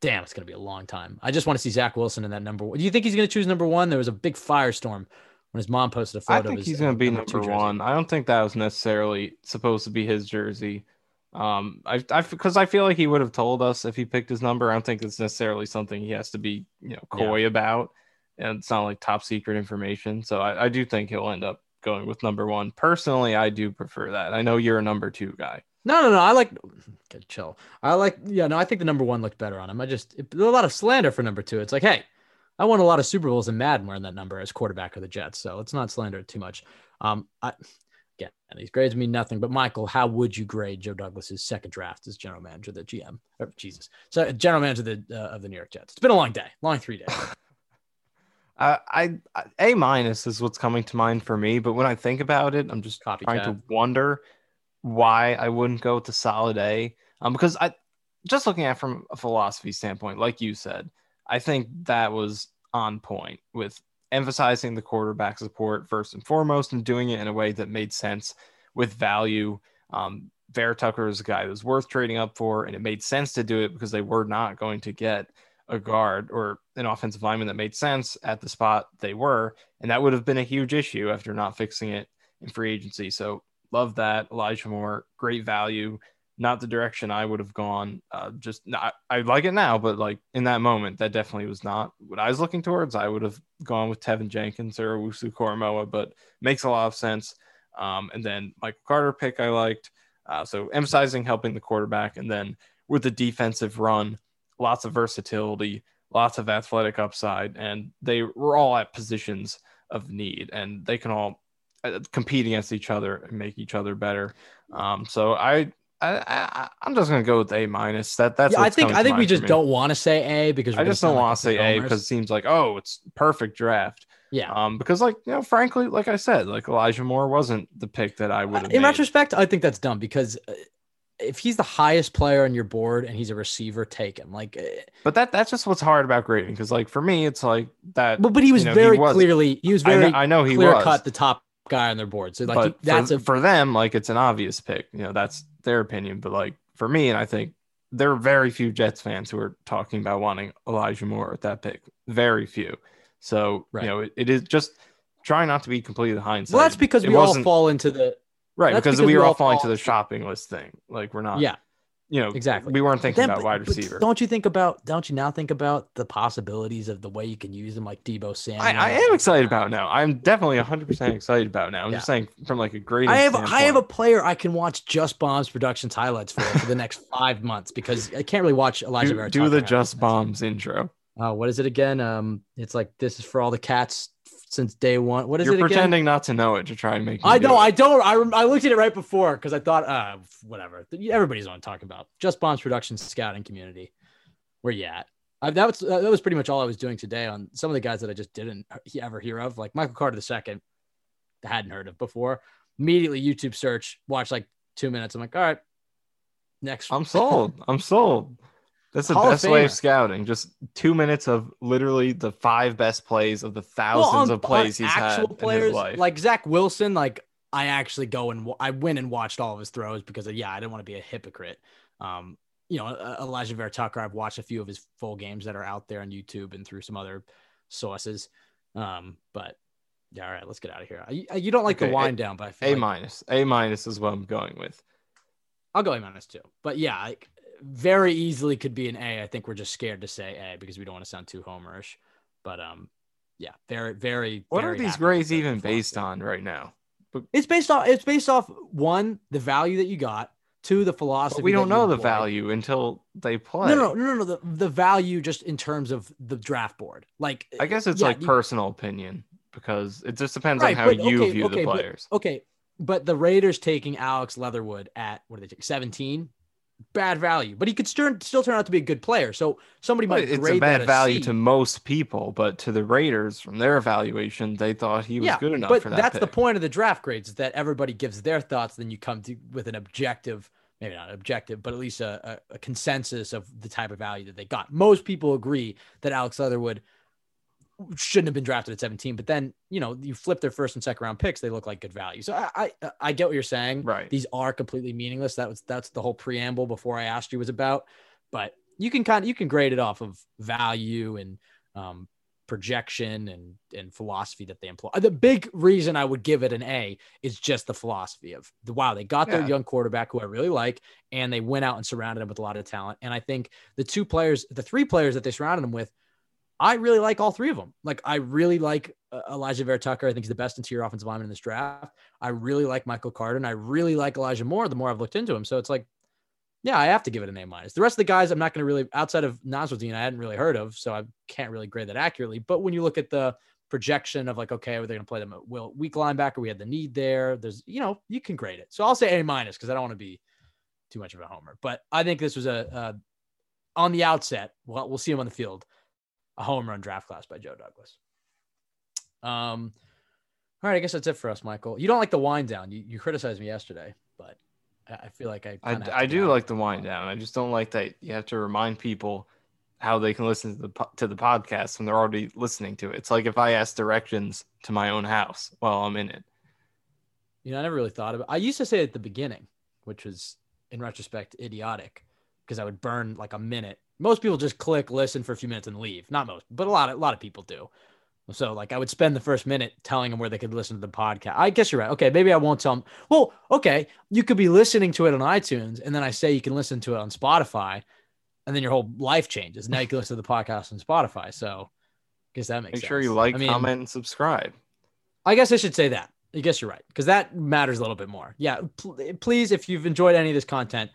damn, it's gonna be a long time. I just want to see Zach Wilson in that number. one. Do you think he's gonna choose number one? There was a big firestorm when his mom posted a photo. I of think his, he's going to be number one. I don't think that was necessarily supposed to be his jersey. Um, I, I, because I feel like he would have told us if he picked his number. I don't think it's necessarily something he has to be, you know, coy about, and it's not like top secret information. So I, I do think he'll end up going with number one. Personally, I do prefer that. I know you're a number two guy. No, no, no. I like. Get chill. I like. Yeah, no. I think the number one looked better on him. I just it, there's a lot of slander for number two. It's like, hey, I won a lot of Super Bowls in Madden wearing that number as quarterback of the Jets. So let's not slander it too much. Um, I again, these grades mean nothing. But Michael, how would you grade Joe Douglas's second draft as general manager, of the GM? Or, Jesus, so general manager of the uh, of the New York Jets. It's been a long day, long three days. I, I, I- A minus is what's coming to mind for me. But when I think about it, I'm just trying to wonder why I wouldn't go with the solid A. Um, because I just looking at it from a philosophy standpoint, like you said, I think that was on point with emphasizing the quarterback support first and foremost and doing it in a way that made sense with value. Um, Vera-Tucker is a guy that was worth trading up for, and it made sense to do it because they were not going to get a guard or an offensive lineman that made sense at the spot they were. And that would have been a huge issue after not fixing it in free agency. So love that. Elijah Moore, great value. Not the direction I would have gone. Uh, just not, I like it now, but like in that moment, that definitely was not what I was looking towards. I would have gone with Teven Jenkins or Owusu-Koramoah, but makes a lot of sense. Um, and then Michael Carter pick I liked. Uh, so emphasizing helping the quarterback, and then with the defensive run, lots of versatility, lots of athletic upside, and they were all at positions of need, and they can all uh, compete against each other and make each other better. Um, so I, I, I I'm just gonna go with A minus. That that's yeah, I think I think we just don't want to say A because we're I just don't want to say A because it seems like oh, it's perfect draft. yeah. Um, because like you know, frankly, like I said, like Elijah Moore wasn't the pick that I would have. in made. retrospect, I think that's dumb because uh, if he's the highest player on your board and he's a receiver, take him. Like, uh, But that that's just what's hard about grading because like for me, it's like that. but but he was you know, very was- clearly he was I know- very I know he clear was. cut the top guy on their board. So like he- that's for, a for them, like it's an obvious pick. You know, that's their opinion. But like for me, and I think there are very few Jets fans who are talking about wanting Elijah Moore at that pick. Very few. So Right. you know, it, it is just trying not to be completely hindsight. well, that's because It we all fall into the right because because we we were all all falling to the shopping list thing. Like we're not. yeah. You know, Exactly. We weren't thinking Then- about wide but receiver. Don't you think about? Don't you now think about the possibilities of the way you can use them, like Deebo Samuel? I, I am excited about now. I'm definitely 100 percent excited about now. I'm just saying from like a great. I have I have a player I can watch just bombs productions highlights for for the next five months because I can't really watch Elijah. do, do the just bombs intro. Uh, what is it again? Um, it's like this is for all the cats since day one. What is You're it again? pretending not to know it to try and make. I know. I don't. I, rem- I looked at it right before because I thought, uh, whatever. Everybody's on talking about just bombs production scouting community. Where you at? I, that was that was pretty much all I was doing today on some of the guys that I just didn't ever hear of, like Michael Carter the second. I hadn't heard of before. Immediately YouTube search, watch like two minutes. I'm like, all right, next. I'm sold. I'm sold. That's the Hall of best way of scouting. Just two minutes of literally the five best plays of the Well, thousands on- of plays he's had actual in players, his life. like Zach Wilson, like I actually go and I went and watched all of his throws because of, yeah, I didn't want to be a hypocrite. Um, you know, Alijah Vera-Tucker, I've watched a few of his full games that are out there on YouTube and through some other sources. Um, but yeah, all right, let's get out of here. I, I- you don't like Okay, the A- wind down, but I feel A like- minus. A minus is what I'm going with. I'll go A minus too. But yeah, like very easily could be an A. I think we're just scared to say A because we don't want to sound too homerish. But um, yeah, very, very. What very are these grades even based on right now? It's based off. It's based off one, the value that you got. Two, the philosophy. But we don't know the value until they play. No, no, no, no, no. The, the value just in terms of the draft board. Like I guess it's yeah, like you- personal opinion because it just depends Right, on how but you okay, view okay, the but- players. Okay, but the Raiders taking Alex Leatherwood at what did they take? Seventeen. Bad value, but he could still still turn out to be a good player. So somebody might it's grade a bad value to most people, but to the Raiders, from their evaluation, they thought he was good enough but for that. that's the point of the draft grades is that everybody gives their thoughts, then you come to with an objective, maybe not objective, but at least a, a, a consensus of the type of value that they got. Most people agree that Alex Leatherwood shouldn't have been drafted at 17, but then you know you flip their first and second round picks, they look like good value. So I I, I get what you're saying. Right. These are completely meaningless. That was that's the whole preamble before I asked you was about. But you can kind of you can grade it off of value and um, projection and and philosophy that they employ. The big reason I would give it an A is just the philosophy of the wow, they got their young quarterback who I really like, and they went out and surrounded him with a lot of talent. And I think the two players, the three players that they surrounded him with, I really like all three of them. Like I really like uh, Alijah Vera-Tucker. I think he's the best interior offensive lineman in this draft. I really like Michael Carter, and I really like Elijah Moore. The more I've looked into him, so it's like, yeah, I have to give it an A minus. The rest of the guys, I'm not going to really outside of Nasirildeen, I hadn't really heard of, so I can't really grade that accurately. But when you look at the projection of like, okay, are they going to play them at will weak linebacker? We had the need there. There's, you know, you can grade it. So I'll say A minus because I don't want to be too much of a homer. But I think this was a, uh on the outset. Well, we'll see him on the field. A home run draft class by Joe Douglas. Um, all right, I guess that's it for us, Michael. You don't like the wind down. You, you criticized me yesterday, but I, feel like I I, I do like the wind down. I just don't like that you have to remind people how they can listen to the to the podcast when they're already listening to it. It's like if I ask directions to my own house while I'm in it. You know, I never really thought about. I used to say it at the beginning, which was in retrospect idiotic, because I would burn like a minute. Most people just click, listen for a few minutes, and leave. Not most, but a lot of a lot of people do. So like I would spend the first minute telling them where they could listen to the podcast. I guess you're right. Okay, maybe I won't tell them. Well, okay, you could be listening to it on iTunes, and then I say you can listen to it on Spotify, and then your whole life changes. Now you can listen to the podcast on Spotify. So I guess that makes Make sense. sure you like, I mean, comment, and subscribe. I guess I should say that. I guess you're right because that matters a little bit more. Yeah, pl- please, if you've enjoyed any of this content,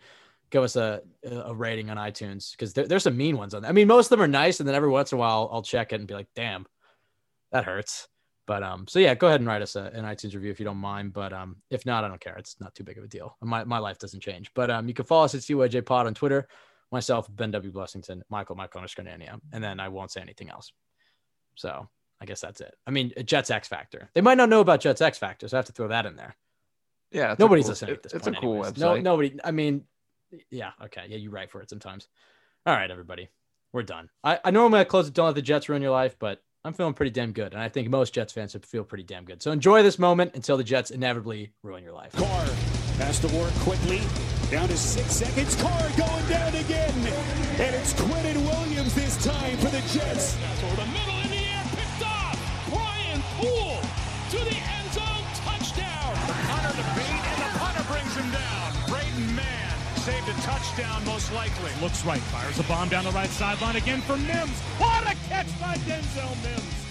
give us a a rating on iTunes because there, there's some mean ones on there. I mean, most of them are nice, and then every once in a while I'll check it and be like, "Damn, that hurts." But um, so yeah, go ahead and write us a, an iTunes review if you don't mind. But um, if not, I don't care. It's not too big of a deal. My my life doesn't change. But um, you can follow us at CYJ Pod on Twitter. Myself, Ben W. Blessington, Michael, Michael underscore Nania, and then I won't say anything else. So I guess that's it. I mean, Jets X Factor. They might not know about Jets X Factor, so I have to throw that in there. Yeah, it's Nobody's cool- listening it- at this It's point. a cool anyways. website. No, nobody. I mean, yeah, okay, yeah, you write for it sometimes. All right, everybody, we're done. I, I normally I close it. Don't let the Jets ruin your life, but I'm feeling pretty damn good, and I think most Jets fans feel pretty damn good. So enjoy this moment until the Jets inevitably ruin your life. Carr has to work quickly. Down to six seconds. Carr going down again. And it's Quinnen Williams this time for the Jets. A touchdown, most likely. Looks right, fires a bomb down the right sideline again for Mims. What a catch by Denzel Mims.